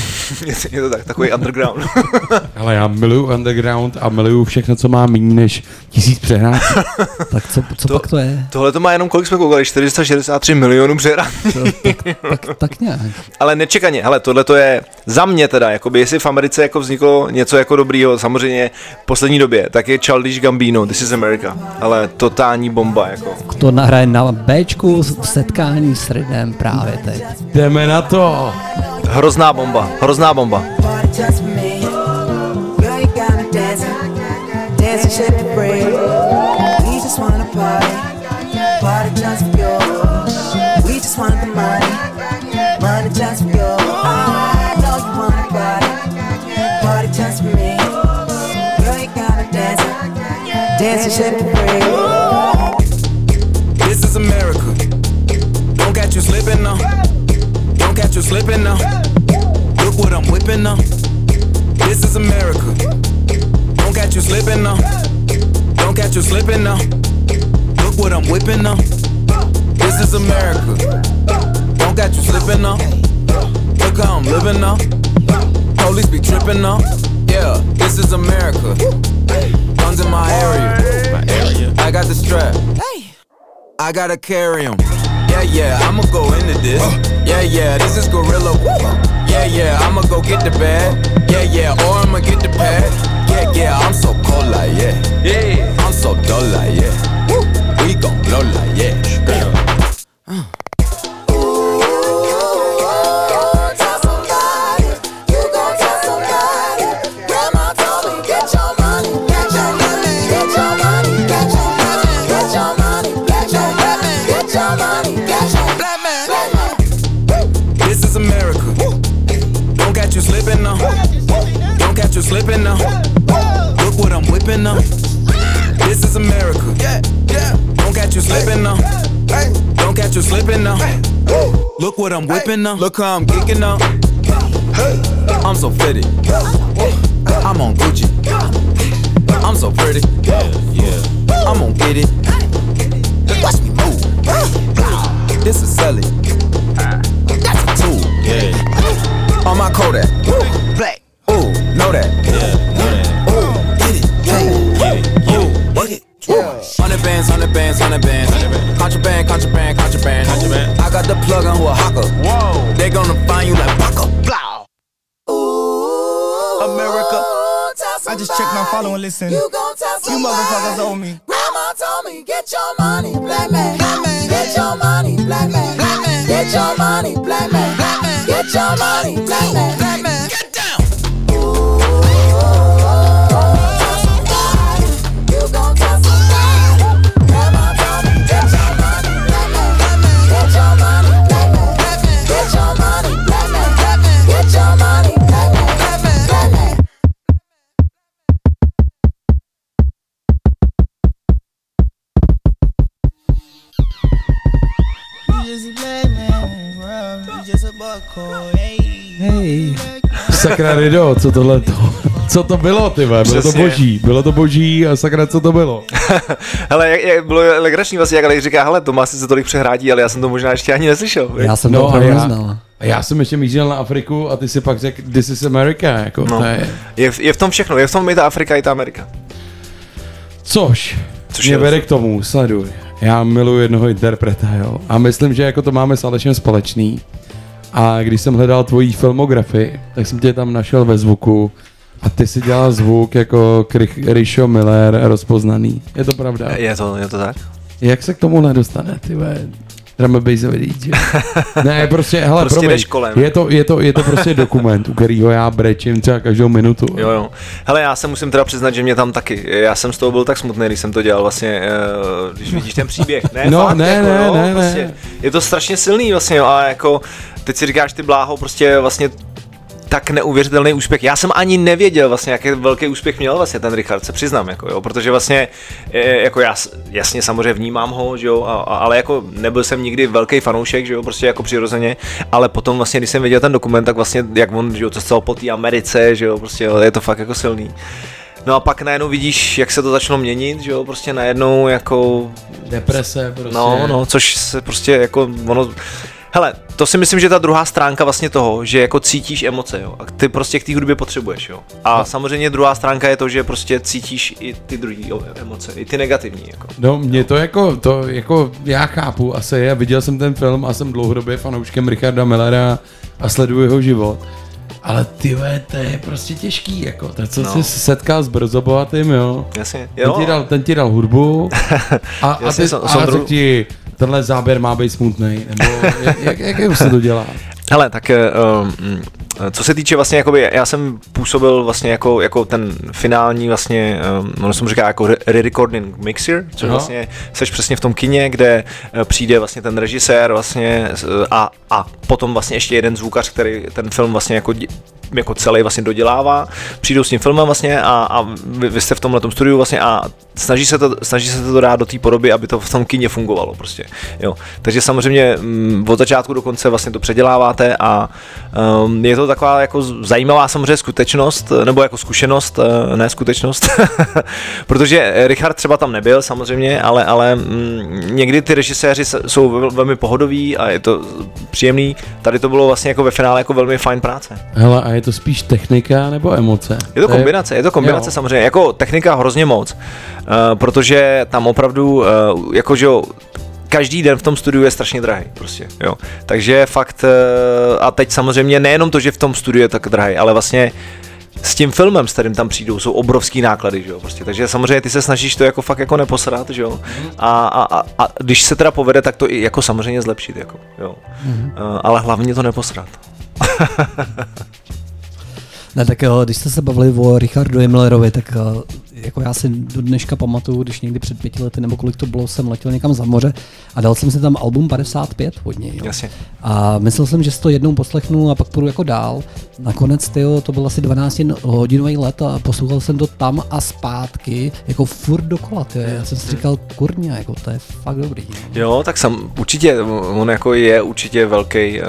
Je, je to tak, takový underground. Ale já miluju underground a miluju všechno, co má méně než tisíc přehrávek. tak co, co To- pak to je? Tohle to má jenom, kolik jsme koukali, 463 milionů přehrán. tak, tak, tak nějak. Ale nečekaně, hele, tohle to je za mě teda, jakoby jestli v Americe jako vzniklo něco jako dobrýho, samozřejmě v poslední době, tak je Childish Gambino, This is America, ale totální bomba, jako. To nahraje na Bčku v setkání s Rydem právě teď. Jdeme na to. Hrozná bomba, hrozná bomba. Party party just for you. We just want the money, money just for you. I know you wanna party, party just for me. Girl, you got me dancing, dancing, shake the break. This is America. Don't catch you slipping now. Don't catch you slipping now. Look what I'm whipping now. This is America. Don't catch you slipping now. Don't catch you slipping now. Look what I'm whipping now. This is America. Don't got you slipping now. Look how I'm living now. Police be tripping now. Yeah, this is America. Guns in my area. My area. I got the strap. I gotta carry him. Yeah, yeah, I'ma go into this. Yeah, yeah, this is Gorilla. Yeah, yeah, I'ma go get the bag. Yeah, yeah, or I'ma get the pad. Yeah, yeah, I'm so cold like yeah. Yeah, I'm so dull like yeah. Don Lola, yeah. What I'm whipping now. Look how I'm geeking now. I'm so fitted. I'm on Gucci. I'm so pretty. Yeah, yeah. I'm gonna get it. Watch me move. This is selling. That's a tool. Yeah. On my Kodak. Black. Ooh, know that. Bands, hundred bands. Contraband, contraband, contraband. Contraband. I got the plug on who a hawker. Whoa. They gonna find you like Paco. Blow. America. I just checked my follow and listen. You, motherfuckers owe me. Grandma told me, get your money, black man. Get your money, black man. Get your money, black man. Get your money, black man. Get down. Hej, Sakra Rido, co tohle to? Co to bylo, ty vole? Bylo to boží. Bylo to boží a sakra, co to bylo? Hele, jak, jak bylo legrační vlastně, jak Aleš říká, hele, to má sice tolik přehrádí, ale já jsem to možná ještě ani neslyšel. já jsem No to opravdu já, neznal. a já jsem ještě mířil na Afriku a ty si pak řekl, this is America, jako No. to je... Je, v- je v tom všechno, je v tom i ta Afrika, i ta Amerika. Což, Což mě je- vede k tomu, sleduj. Já miluji jednoho interpreta, jo. A myslím, že jako to máme s Alešem společný. A když jsem hledal tvojí filmografii, tak jsem tě tam našel ve zvuku. A ty si dělal zvuk jako Krych- Risho Miller rozpoznaný. Je to pravda? Je to, je to tak? Jak se k tomu nedostane, ty vole? Drum and bassový DJ. Ne, prostě, hele, Prostě promiň, jdeš kolem. je to, je, to, je to prostě dokument, u kterého já brečím třeba každou minutu. Jo, jo. Hele, já se musím teda přiznat, že mě tam taky. Já jsem z toho byl tak smutný, když jsem to dělal vlastně, eh, když vidíš ten příběh. Ne, No, fakt, ne, jako, ne, jo, ne, prostě, ne. Je to strašně silný vlastně, jo, a jako teď si říkáš ty bláho, prostě vlastně tak neuvěřitelný úspěch. Já jsem ani nevěděl vlastně, jaký velký úspěch měl vlastně ten Richard, se přiznám, jako jo, protože vlastně, eh, jako já jasně samozřejmě vnímám ho, že jo, a, a, ale jako nebyl jsem nikdy velký fanoušek, že jo, prostě jako přirozeně, ale potom vlastně, když jsem viděl ten dokument, tak vlastně, jak on, že jo, cestoval po té Americe, že jo, prostě jo, je to fakt jako silný. No a pak najednou vidíš, jak se to začalo měnit, že jo, prostě najednou jako Deprese prostě. No, no, což se prostě jako ono... Hele, to si myslím, že ta druhá stránka vlastně toho, že jako cítíš emoce, jo. A ty prostě k té hudbě potřebuješ, jo. A No. samozřejmě druhá stránka je to, že prostě cítíš i ty druhé emoce, i ty negativní, jako. No, mě to jako, to jako, já chápu asi, já viděl jsem ten film a jsem dlouhodobě fanouškem Richarda Millera a sleduju jeho život. Ale ty to je prostě těžký, jako, to co No. jsi setkal s brzobohatým, jo. Jasně, Ten jo. ti, dal, ten ti dal hudbu a, a, Jasně, ty, Son- a Sondru- řekl ti, tenhle záběr má být smutný, nebo jak, jak, jak se to dělá? Hele, tak um, co se týče vlastně, jakoby, já jsem působil vlastně jako, jako ten finální vlastně, um, ono se mu říká jako re- re-recording mixer, což Aha. vlastně seš přesně v tom kině, kde eh, přijde vlastně ten režisér vlastně a, a potom vlastně ještě jeden zvukař, který ten film vlastně jako jako celý vlastně dodělává, přijdou s tím filmem vlastně a, a vy, vy jste v tomhle studiu vlastně a snaží se to, snaží se to dát do té podoby, aby to v tom kině fungovalo prostě, jo. Takže samozřejmě mm, od začátku do konce vlastně to předěláváte a um, je to taková jako zajímavá samozřejmě skutečnost, nebo jako zkušenost, eh, ne skutečnost, protože Richard třeba tam nebyl samozřejmě, ale, ale mm, někdy ty režiséři jsou vel- velmi pohodoví a je to příjemný, tady to bylo vlastně jako ve finále jako velmi fajn práce. Hele, a je to spíš technika nebo emoce? Je to kombinace, je to kombinace jo. samozřejmě, jako technika hrozně moc, uh, protože tam opravdu, uh, jako že jo, každý den v tom studiu je strašně drahý, prostě, jo. Takže fakt, uh, a teď samozřejmě nejenom to, že v tom studiu je tak drahý, ale vlastně s tím filmem, s kterým tam přijdou, jsou obrovský náklady, že jo, prostě. Takže samozřejmě ty se snažíš to jako fakt jako neposrat, že jo. A, a, a, a když se teda povede, tak to i jako samozřejmě zlepšit, jako, jo. Uh, ale hlavně to neposrat. Ne, tak jo, když jste se bavili o Richardu Millerovi, tak eh, jako já si do dneška pamatuju, když někdy před pěti lety nebo kolik to bylo, jsem letěl někam za moře a dal jsem si tam album 55 od něj. Jo. Jasně. A myslel jsem, že si to jednou poslechnu a pak půjdu jako dál. Nakonec tyjo, to byl asi 12 hodinový let a poslouchal jsem to tam a zpátky, jako furt dokola. Tyjo. Já jsem si říkal, kurně, jako to je fakt dobrý. No. Jo, tak sam určitě, on jako je určitě velký uh,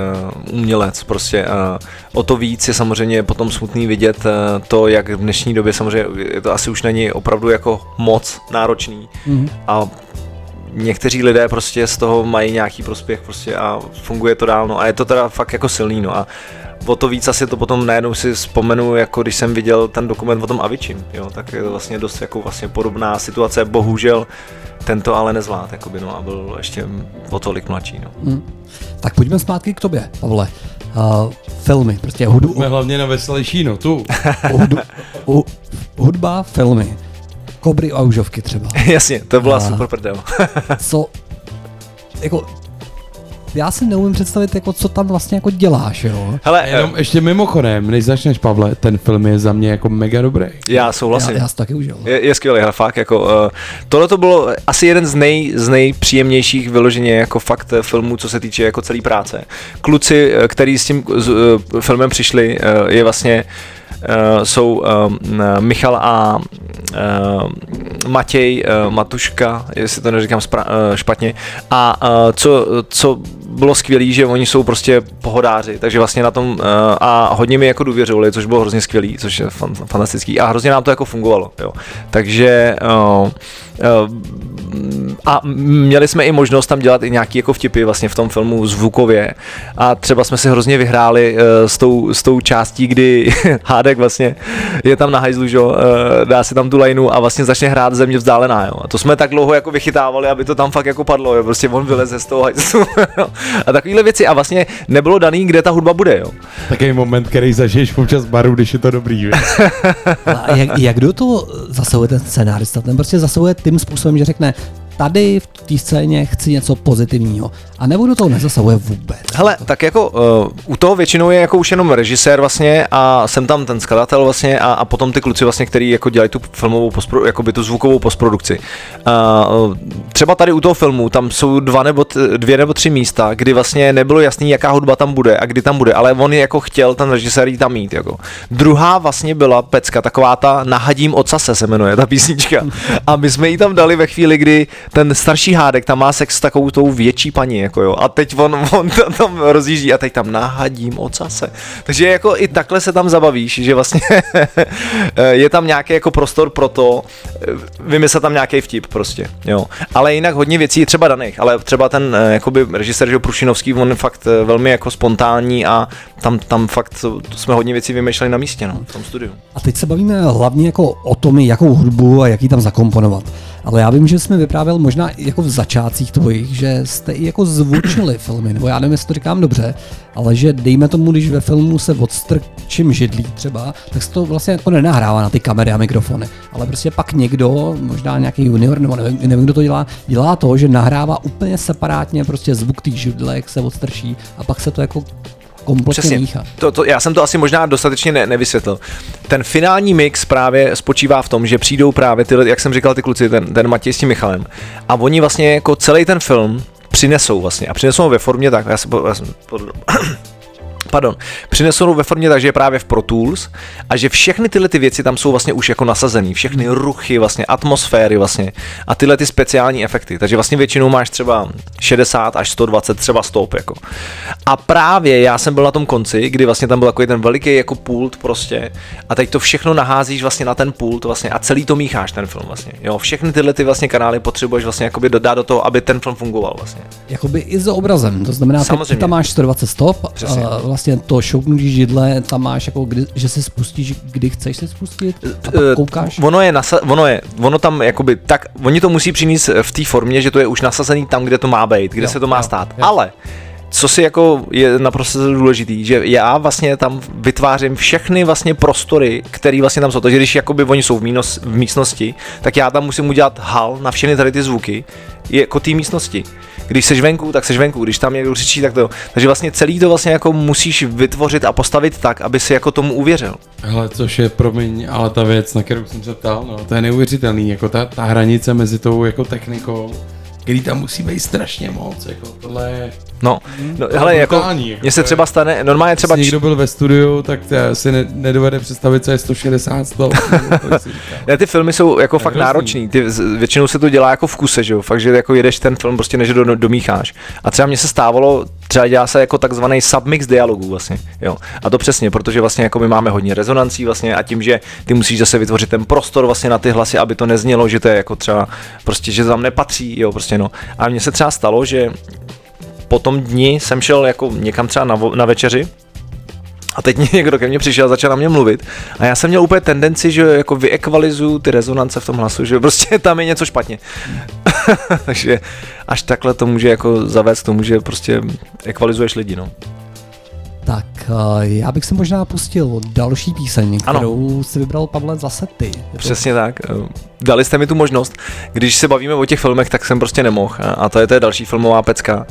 umělec, prostě uh, o to víc je samozřejmě potom smutný vidět uh, to, jak v dnešní době samozřejmě je to asi už není opravdu jako moc náročný Mhm. a někteří lidé prostě z toho mají nějaký prospěch prostě a funguje to dál, no a je to teda fakt jako silný, no a o to víc asi to potom najednou si vzpomenu, jako když jsem viděl ten dokument o tom Avičím, jo, tak je to vlastně dost jako vlastně podobná situace, bohužel tento ale nezvlád, jakoby, no, a byl ještě o tolik mladší, no. Hm. Tak pojďme zpátky k tobě, Pavle. Uh, filmy, prostě hudu, Jsme hlavně na veselější notu. hudu, hu, hudba, filmy. Kobry a užovky třeba. Jasně, to byla A- super prdel. Co, jako, já si neumím představit, jako, co tam vlastně jako děláš, jo. Hele, A jenom ještě mimochodem, než začneš, Pavle, ten film je za mě jako mega dobrý. já souhlasím. Já, já si taky užil. Je, je skvělý, hele, fakt, jako, uh, tohle to bylo asi jeden z, nej, z nejpříjemnějších vyloženě jako fakt eh, filmů, co se týče jako celý práce. Kluci, eh, který s tím s, uh, filmem přišli, uh, je vlastně Uh, jsou um, Michal a uh, Matěj Matuška, jestli to neříkám špatně. A co, co bylo skvělé, že oni jsou prostě pohodáři, takže vlastně na tom a hodně mi jako důvěřovali, což bylo hrozně skvělý, což je fan, fantastický a hrozně nám to jako fungovalo. Jo. Takže a měli jsme i možnost tam dělat i nějaký jako vtipy vlastně v tom filmu zvukově a třeba jsme si hrozně vyhráli uh, s, tou, s tou částí, kdy Hádek vlastně je tam na hajzlu, že? uh, dá si tam tu lineu a vlastně začne hrát země vzdálená. Jo. A to jsme tak dlouho jako vychytávali, aby to tam fakt jako padlo. Jo. Prostě on vyleze z toho hajzlu. a takovéhle věci a vlastně nebylo daný, kde ta hudba bude. Jo. Takový moment, který zažiješ občas baru, když je to dobrý. víš? A jak, jak do toho zasahuje ten scénárista? Ten prostě zasahuje tím způsobem, že řekne, tady v té scéně chci něco pozitivního. A nebo do toho nezasahuje vůbec. Hele, tak jako uh, u toho většinou je jako už jenom režisér vlastně a jsem tam ten skladatel vlastně a, a potom ty kluci vlastně, který jako dělají tu filmovou postpro, jako by tu zvukovou postprodukci. Uh, třeba tady u toho filmu, tam jsou dva nebo t, dvě nebo tři místa, kdy vlastně nebylo jasný, jaká hudba tam bude a kdy tam bude, ale on je jako chtěl ten režisér jí tam mít. Jako. Druhá vlastně byla pecka, taková ta Nahadím ocase se jmenuje ta písnička. A my jsme ji tam dali ve chvíli, kdy ten starší hádek tam má sex s takovou tou větší paní, jako jo. A teď on, on tam, tam rozjíždí a teď tam nahadím ocase. Takže jako i takhle se tam zabavíš, že vlastně je tam nějaký jako prostor pro to, eh, vymyslet tam nějaký vtip prostě, jo. Ale jinak hodně věcí je třeba daných, ale třeba ten eh, jakoby režisér, že Prušinovský, on je fakt eh, velmi jako spontánní a tam, tam fakt jsme hodně věcí vymýšleli na místě, no, v tom studiu. A teď se bavíme hlavně jako o tom, jakou hudbu a jaký tam zakomponovat. Ale já vím, že jsme vyprávěl možná jako v začátcích tvojich, že jste i jako zvučili filmy, nebo já nevím, jestli to říkám dobře, ale že dejme tomu, když ve filmu se odstrčím židlí třeba, tak se to vlastně jako nenahrává na ty kamery a mikrofony. Ale prostě pak někdo, možná nějaký junior, nebo nevím, nevím kdo to dělá, dělá to, že nahrává úplně separátně prostě zvuk té židle, jak se odstrčí a pak se to jako kompletně Přesně. míchá. To, to, já jsem to asi možná dostatečně ne, nevysvětlil. Ten finální mix právě spočívá v tom, že přijdou právě ty, jak jsem říkal, ty kluci, ten, ten Matěj s tím Michalem. A oni vlastně jako celý ten film přinesou vlastně. A přinesou ho ve formě tak, já jsem, já jsem pardon, přinesou ve formě tak, že je právě v Pro Tools a že všechny tyhle ty věci tam jsou vlastně už jako nasazený, všechny ruchy, vlastně atmosféry vlastně a tyhle ty speciální efekty. Takže vlastně většinou máš třeba 60 až 120 třeba stop jako. A právě já jsem byl na tom konci, kdy vlastně tam byl takový ten veliký jako pult prostě a teď to všechno naházíš vlastně na ten pult vlastně a celý to mícháš ten film vlastně. Jo, všechny tyhle ty vlastně kanály potřebuješ vlastně jakoby dát do toho, aby ten film fungoval vlastně. Jakoby i s obrazem, to znamená, ty, ty Samozřejmě. tam máš 120 stop, Přesně. Vlastně to šoupnutí židle, tam máš jako, kdy, že si spustíš, kdy chceš se spustit a pak Eh, koukáš. Ono je, nasa- ono je, ono tam jakoby tak, oni to musí přinést v té formě, že to je už nasazený tam, kde to má být, kde Jo, se to má jo, stát. jo. Ale co si jako je naprosto důležitý, že já vlastně tam vytvářím všechny vlastně prostory, které vlastně tam jsou. Takže když jakoby oni jsou v, mínos, v místnosti, tak já tam musím udělat hal na všechny tady ty zvuky, je jako té místnosti. Když seš venku, tak seš venku, když tam někdo křičí, tak to. Takže vlastně celý to vlastně jako musíš vytvořit a postavit tak, aby si jako tomu uvěřil. Hele, což je, promiň, ale ta věc, na kterou jsem se ptal, no, to je neuvěřitelný, jako ta, ta hranice mezi tou jako technikou, který tam musí být strašně moc, jako tohle je... No, no To je hele, jako, jako mně se třeba stane, normálně třeba, Třeba někdo byl ve studiu, tak to si ne, nedovede představit, co je 160 stop. nebo kolik si říká. ne, ty filmy jsou jako fakt hrozný. náročný, ty, většinou se to dělá jako v kuse, že jo, fakt, že jako jedeš ten film prostě než do, domícháš. A třeba mně se stávalo, třeba dělá se jako takzvaný submix dialogů vlastně, jo. A to přesně, protože vlastně jako my máme hodně rezonancí vlastně a tím, že ty musíš zase vytvořit ten prostor vlastně na ty hlasy, aby to neznělo, že to je jako třeba prostě, že tam nepatří, jo, prostě no. A mně se třeba stalo, že po tom dni jsem šel jako někam třeba na, na večeři a teď někdo ke mně přišel a začal na mě mluvit. A já jsem měl úplně tendenci, že jako vyekvalizuju ty rezonance v tom hlasu, že prostě tam je něco špatně. Takže až takhle to může jako zavést tomu, že prostě ekvalizuješ lidi, no. Tak, eh, já bych se možná pustil další píseň, Ano. kterou si vybral Pavle zase ty. Je to- Přesně tak. Eh, Dali jste mi tu možnost. Když se bavíme o těch filmech, tak jsem prostě nemohl. A- to je to je další filmová pecka.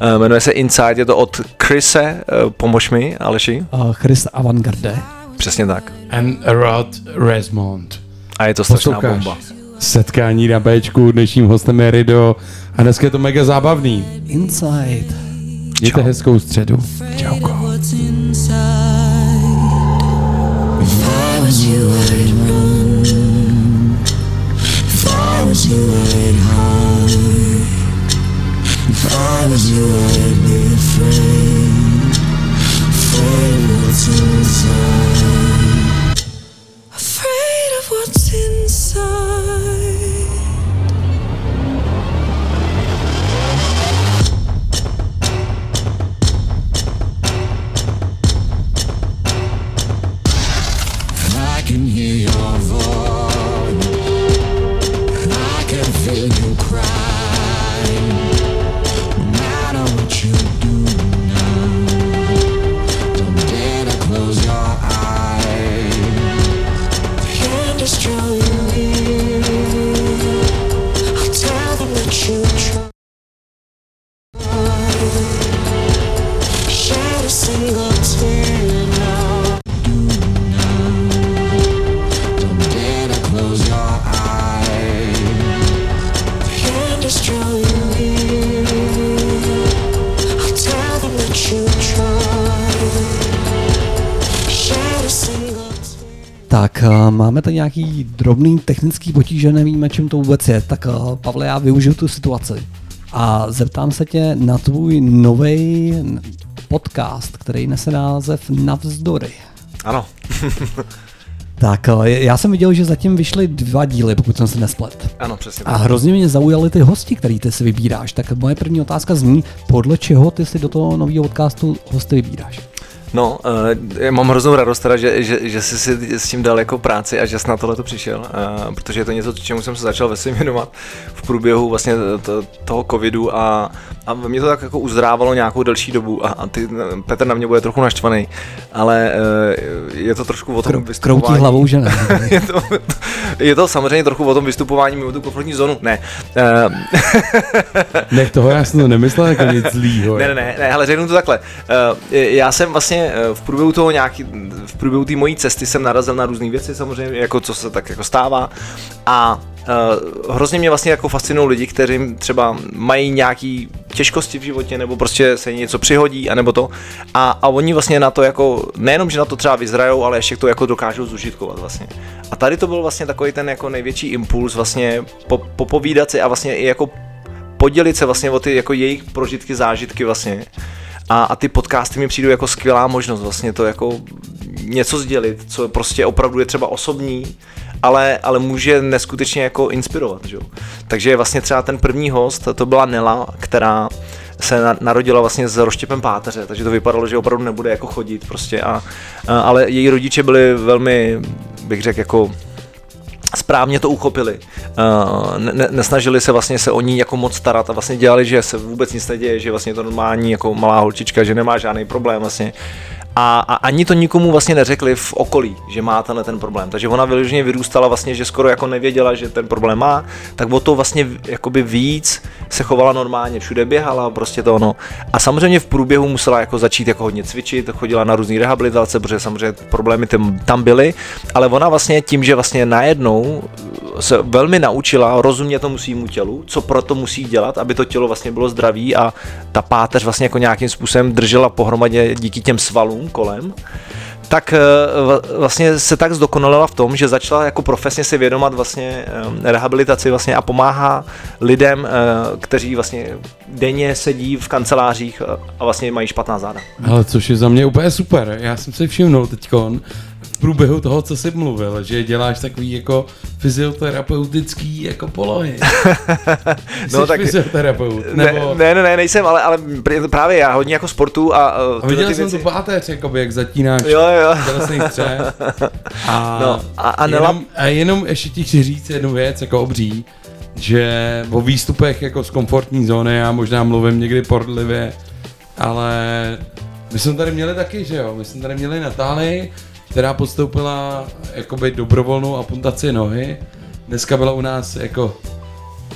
Eh, Jmenuje se Inside, je to od Chrise, pomož mi, Aleši. Uh, Chris Avantgarde. Přesně tak. And Rod Resmond. A je to strašná Posloucháš bomba. setkání na Bčku, dnešním hostem je Rido a dneska je to mega zábavný. Inside. Mějte hezkou středu. Čauko. what's máme tady nějaký drobný technický potíže, nevíme, čím to vůbec je. Tak eh, Pavle, já využiju tu situaci a zeptám se tě na tvůj nový podcast, který nese název Navzdory. Ano. Tak, eh, já jsem viděl, že zatím vyšly dva díly, pokud jsem se nesplet. Ano, přesně. A hrozně mě zaujaly ty hosti, který ty si vybíráš. Tak moje první otázka zní, podle čeho ty si do toho nového podcastu hosty vybíráš? No, uh, já mám hroznou radost teda, že, že, že jsi si s tím dal jako práci a že jsi na tohle to přišel, uh, protože je to něco, čemu jsem se začal ve svým věnovat v průběhu vlastně to, toho covidu a, a mě to tak jako uzdrávalo nějakou delší dobu a, a ty, Petr na mě bude trochu naštvaný, ale uh, je to trošku o tom Krou- vystupování. kroutí hlavou, že ne? je, to, je to samozřejmě trochu o tom vystupování mimo tu komfortní zónu. Ne. Uh, Nech toho, já jsem to nemyslel jako nic zlýho. ne, ne, ne, ne, ale řeknu to takhle. Uh, já jsem vlastně uh, v průběhu toho nějaký, v průběhu té mojí cesty jsem narazil na různé věci samozřejmě, jako co se tak jako stává. A Uh, hrozně mě vlastně jako fascinují lidi, kteří třeba mají nějaký těžkosti v životě, nebo prostě se něco přihodí, anebo to. A, a oni vlastně na to jako, nejenom, že na to třeba vyzrajou, ale ještě to jako dokážou zužitkovat vlastně. A tady to byl vlastně takový ten jako největší impuls vlastně po, popovídat si a vlastně i jako podělit se vlastně o ty jako jejich prožitky, zážitky vlastně. A, a ty podcasty mi přijdou jako skvělá možnost vlastně to jako něco sdělit, co prostě opravdu je třeba osobní, ale, ale může neskutečně jako inspirovat, že? Takže vlastně třeba ten první host, to byla Nela, která se na- narodila vlastně s rozštěpem páteře, takže to vypadalo, že opravdu nebude jako chodit prostě a, a ale její rodiče byli velmi, bych řekl, jako správně to uchopili. Uh, ne, nesnažili se vlastně se o ní jako moc starat a vlastně dělali, že se vůbec nic neděje, že vlastně to normální jako malá holčička, že nemá žádný problém vlastně. A, a ani to nikomu vlastně neřekli v okolí, že má tenhle ten problém. Takže ona vyloženě vyrůstala vlastně, že skoro jako nevěděla, že ten problém má, tak o to vlastně jakoby víc se chovala normálně, všude běhala, prostě to ono. A samozřejmě v průběhu musela jako začít jako hodně cvičit, chodila na různé rehabilitace, protože samozřejmě problémy tam, byly, ale ona vlastně tím, že vlastně najednou se velmi naučila rozumět tomu svýmu tělu, co proto musí dělat, aby to tělo vlastně bylo zdravý a ta páteř vlastně jako nějakým způsobem držela pohromadě díky těm svalům kolem, tak eh, vlastně se tak zdokonalila v tom, že začala jako profesně si vědomat vlastně eh, rehabilitaci vlastně a pomáhá lidem, eh, kteří vlastně denně sedí v kancelářích a- vlastně mají špatná záda. Ale což je za mě úplně super. Já jsem si všimnul teďkon průběhu toho, co jsi mluvil, že děláš takový jako fyzioterapeutický jako polohy. Jsi No, tak- fyzioterapeut, Ne, nebo... ne, ne, ne, nejsem, ale, ale pr- právě já hodně jako sportu a, uh, A viděl ty jsem věci- tu páteř, jakoby, jak zatínáš Jo, jo. tělesný střev. A, No, a- a jenom, a jenom ještě ti chci říct jednu věc, jako obří, že o výstupech jako z komfortní zóny, já možná mluvím někdy pordlivě, ale my jsme tady měli taky, že jo, my jsme tady měli Natálii, která podstoupila jakoby dobrovolnou amputaci nohy. Dneska byla u nás jako,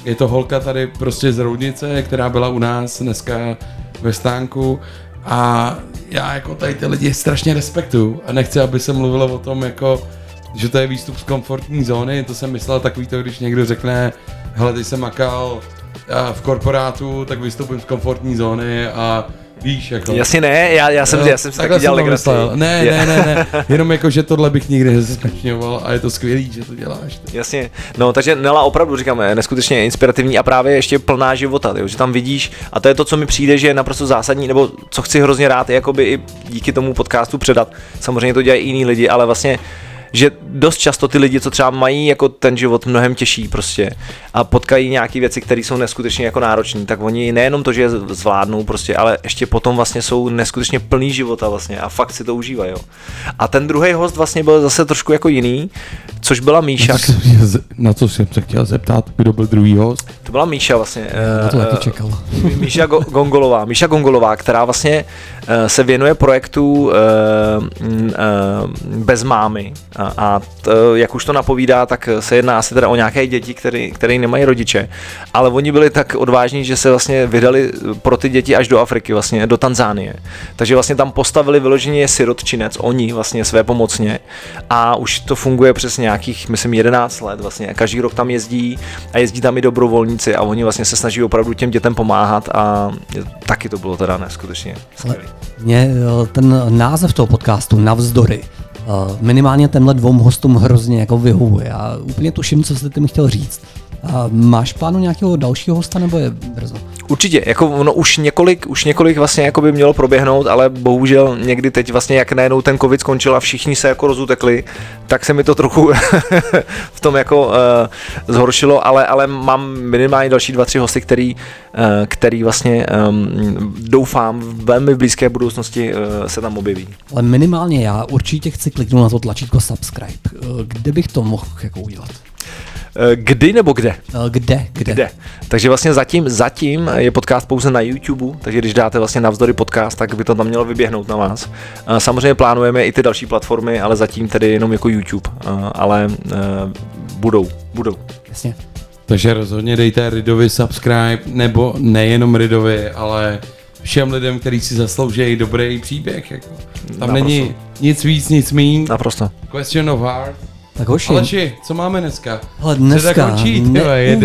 je to holka tady prostě z Roudnice, která byla u nás dneska ve stánku a já jako tady ty lidi strašně respektuju a nechci, aby se mluvilo o tom jako, že to je výstup z komfortní zóny, to jsem myslel takový to, když někdo řekne, hele, ty jsem makal v korporátu, tak vystoupím z komfortní zóny a víš, jako... Jasně ne, já, já jsem, Jo, já jsem si taky dělal legraci. Ne, ne, ne, ne, jenom jako, že tohle bych nikdy nezesmečňoval a je to skvělý, že to děláš. Jasně, no takže Nela opravdu říkáme, je neskutečně inspirativní a právě ještě plná života, jo, že tam vidíš a to je to, co mi přijde, že je naprosto zásadní, nebo co chci hrozně rád, je jakoby i díky tomu podcastu předat. Samozřejmě to dělají i jiní lidi, ale vlastně že dost často ty lidi, co třeba mají jako ten život mnohem těžší prostě a potkají nějaké věci, které jsou neskutečně jako náročné, tak oni nejenom to, že je zvládnou prostě, ale ještě potom vlastně jsou neskutečně plný života vlastně a fakt si to užívají. Jo. A ten druhý host vlastně byl zase trošku jako jiný, což byla Míša. Na co jsem chtěl ze- Na co jsem se chtěl zeptat, kdo byl druhý host? To byla Míša vlastně. Na to eh, taky eh, čekal. Míša Go- Gongolová. Míša Gongolová, která vlastně eh, se věnuje projektu eh, mm, eh, Bez mámy. A, t, jak už to napovídá, tak se jedná asi teda o nějaké děti, které, které nemají rodiče. Ale oni byli tak odvážní, že se vlastně vydali pro ty děti až do Afriky, vlastně do Tanzánie. Takže vlastně tam postavili vyloženě sirotčinec, oni vlastně své pomocně. A už to funguje přes nějakých, myslím, 11 let vlastně. Každý rok tam jezdí a jezdí tam i dobrovolníci a oni vlastně se snaží opravdu těm dětem pomáhat a taky to bylo teda neskutečně skvělé. mě eh, ten název toho podcastu Navzdory minimálně tenhle dvou hostům hrozně jako vyhovuje. Já úplně tuším, co jste tím chtěl říct. Uh, máš plánu nějakého dalšího hosta nebo je brzo? Určitě, jako ono už několik, už několik vlastně jako by mělo proběhnout, ale bohužel někdy teď vlastně jak najednou ten covid skončil a všichni se jako rozutekli, tak se mi to trochu v tom jako uh, zhoršilo, ale, ale mám minimálně další dva, tři hosty, který, uh, který vlastně um, doufám v velmi blízké budoucnosti uh, se tam objeví. Ale minimálně já určitě chci kliknout na to tlačítko subscribe. Kde bych to mohl jako udělat? Eh, Kdy nebo kde? Uh, kde? Kde? Kde? Takže vlastně zatím, zatím je podcast pouze na YouTube, takže když dáte vlastně navzdory podcast, tak by to tam mělo vyběhnout na vás. Eh, Samozřejmě plánujeme i ty další platformy, ale zatím tedy jenom jako YouTube, Eh, ale eh, budou, budou. Jasně. Takže rozhodně dejte Ridovi subscribe, nebo nejenom Ridovi, ale všem lidem, kteří si zaslouží dobrý příběh. Jako. Tam Naprosto. není nic víc, nic míň. Naprosto. Question of heart. Tak hoši, Aleši, co máme dneska? ale Řada dneska končí, tyhle, je.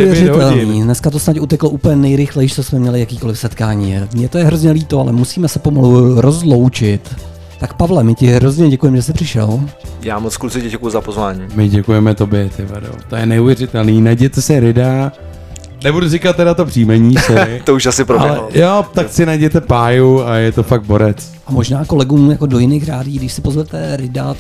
Dneska to snad uteklo úplně nejrychleji, co jsme měli jakýkoliv setkání. Mně to je hrozně líto, ale musíme se pomalu rozloučit. Tak Pavle, my ti hrozně děkujeme, že jsi přišel. Já moc kluci děkuji za pozvání. My děkujeme tobě, ty vado. To je neuvěřitelný. Najděte si Rida. Nebudu říkat teda to příjmení, sorry. To už asi proběhlo. jo, tak si najděte páju a je to fakt borec. A možná kolegům jako do jiných rádí, když si pozvete Rida,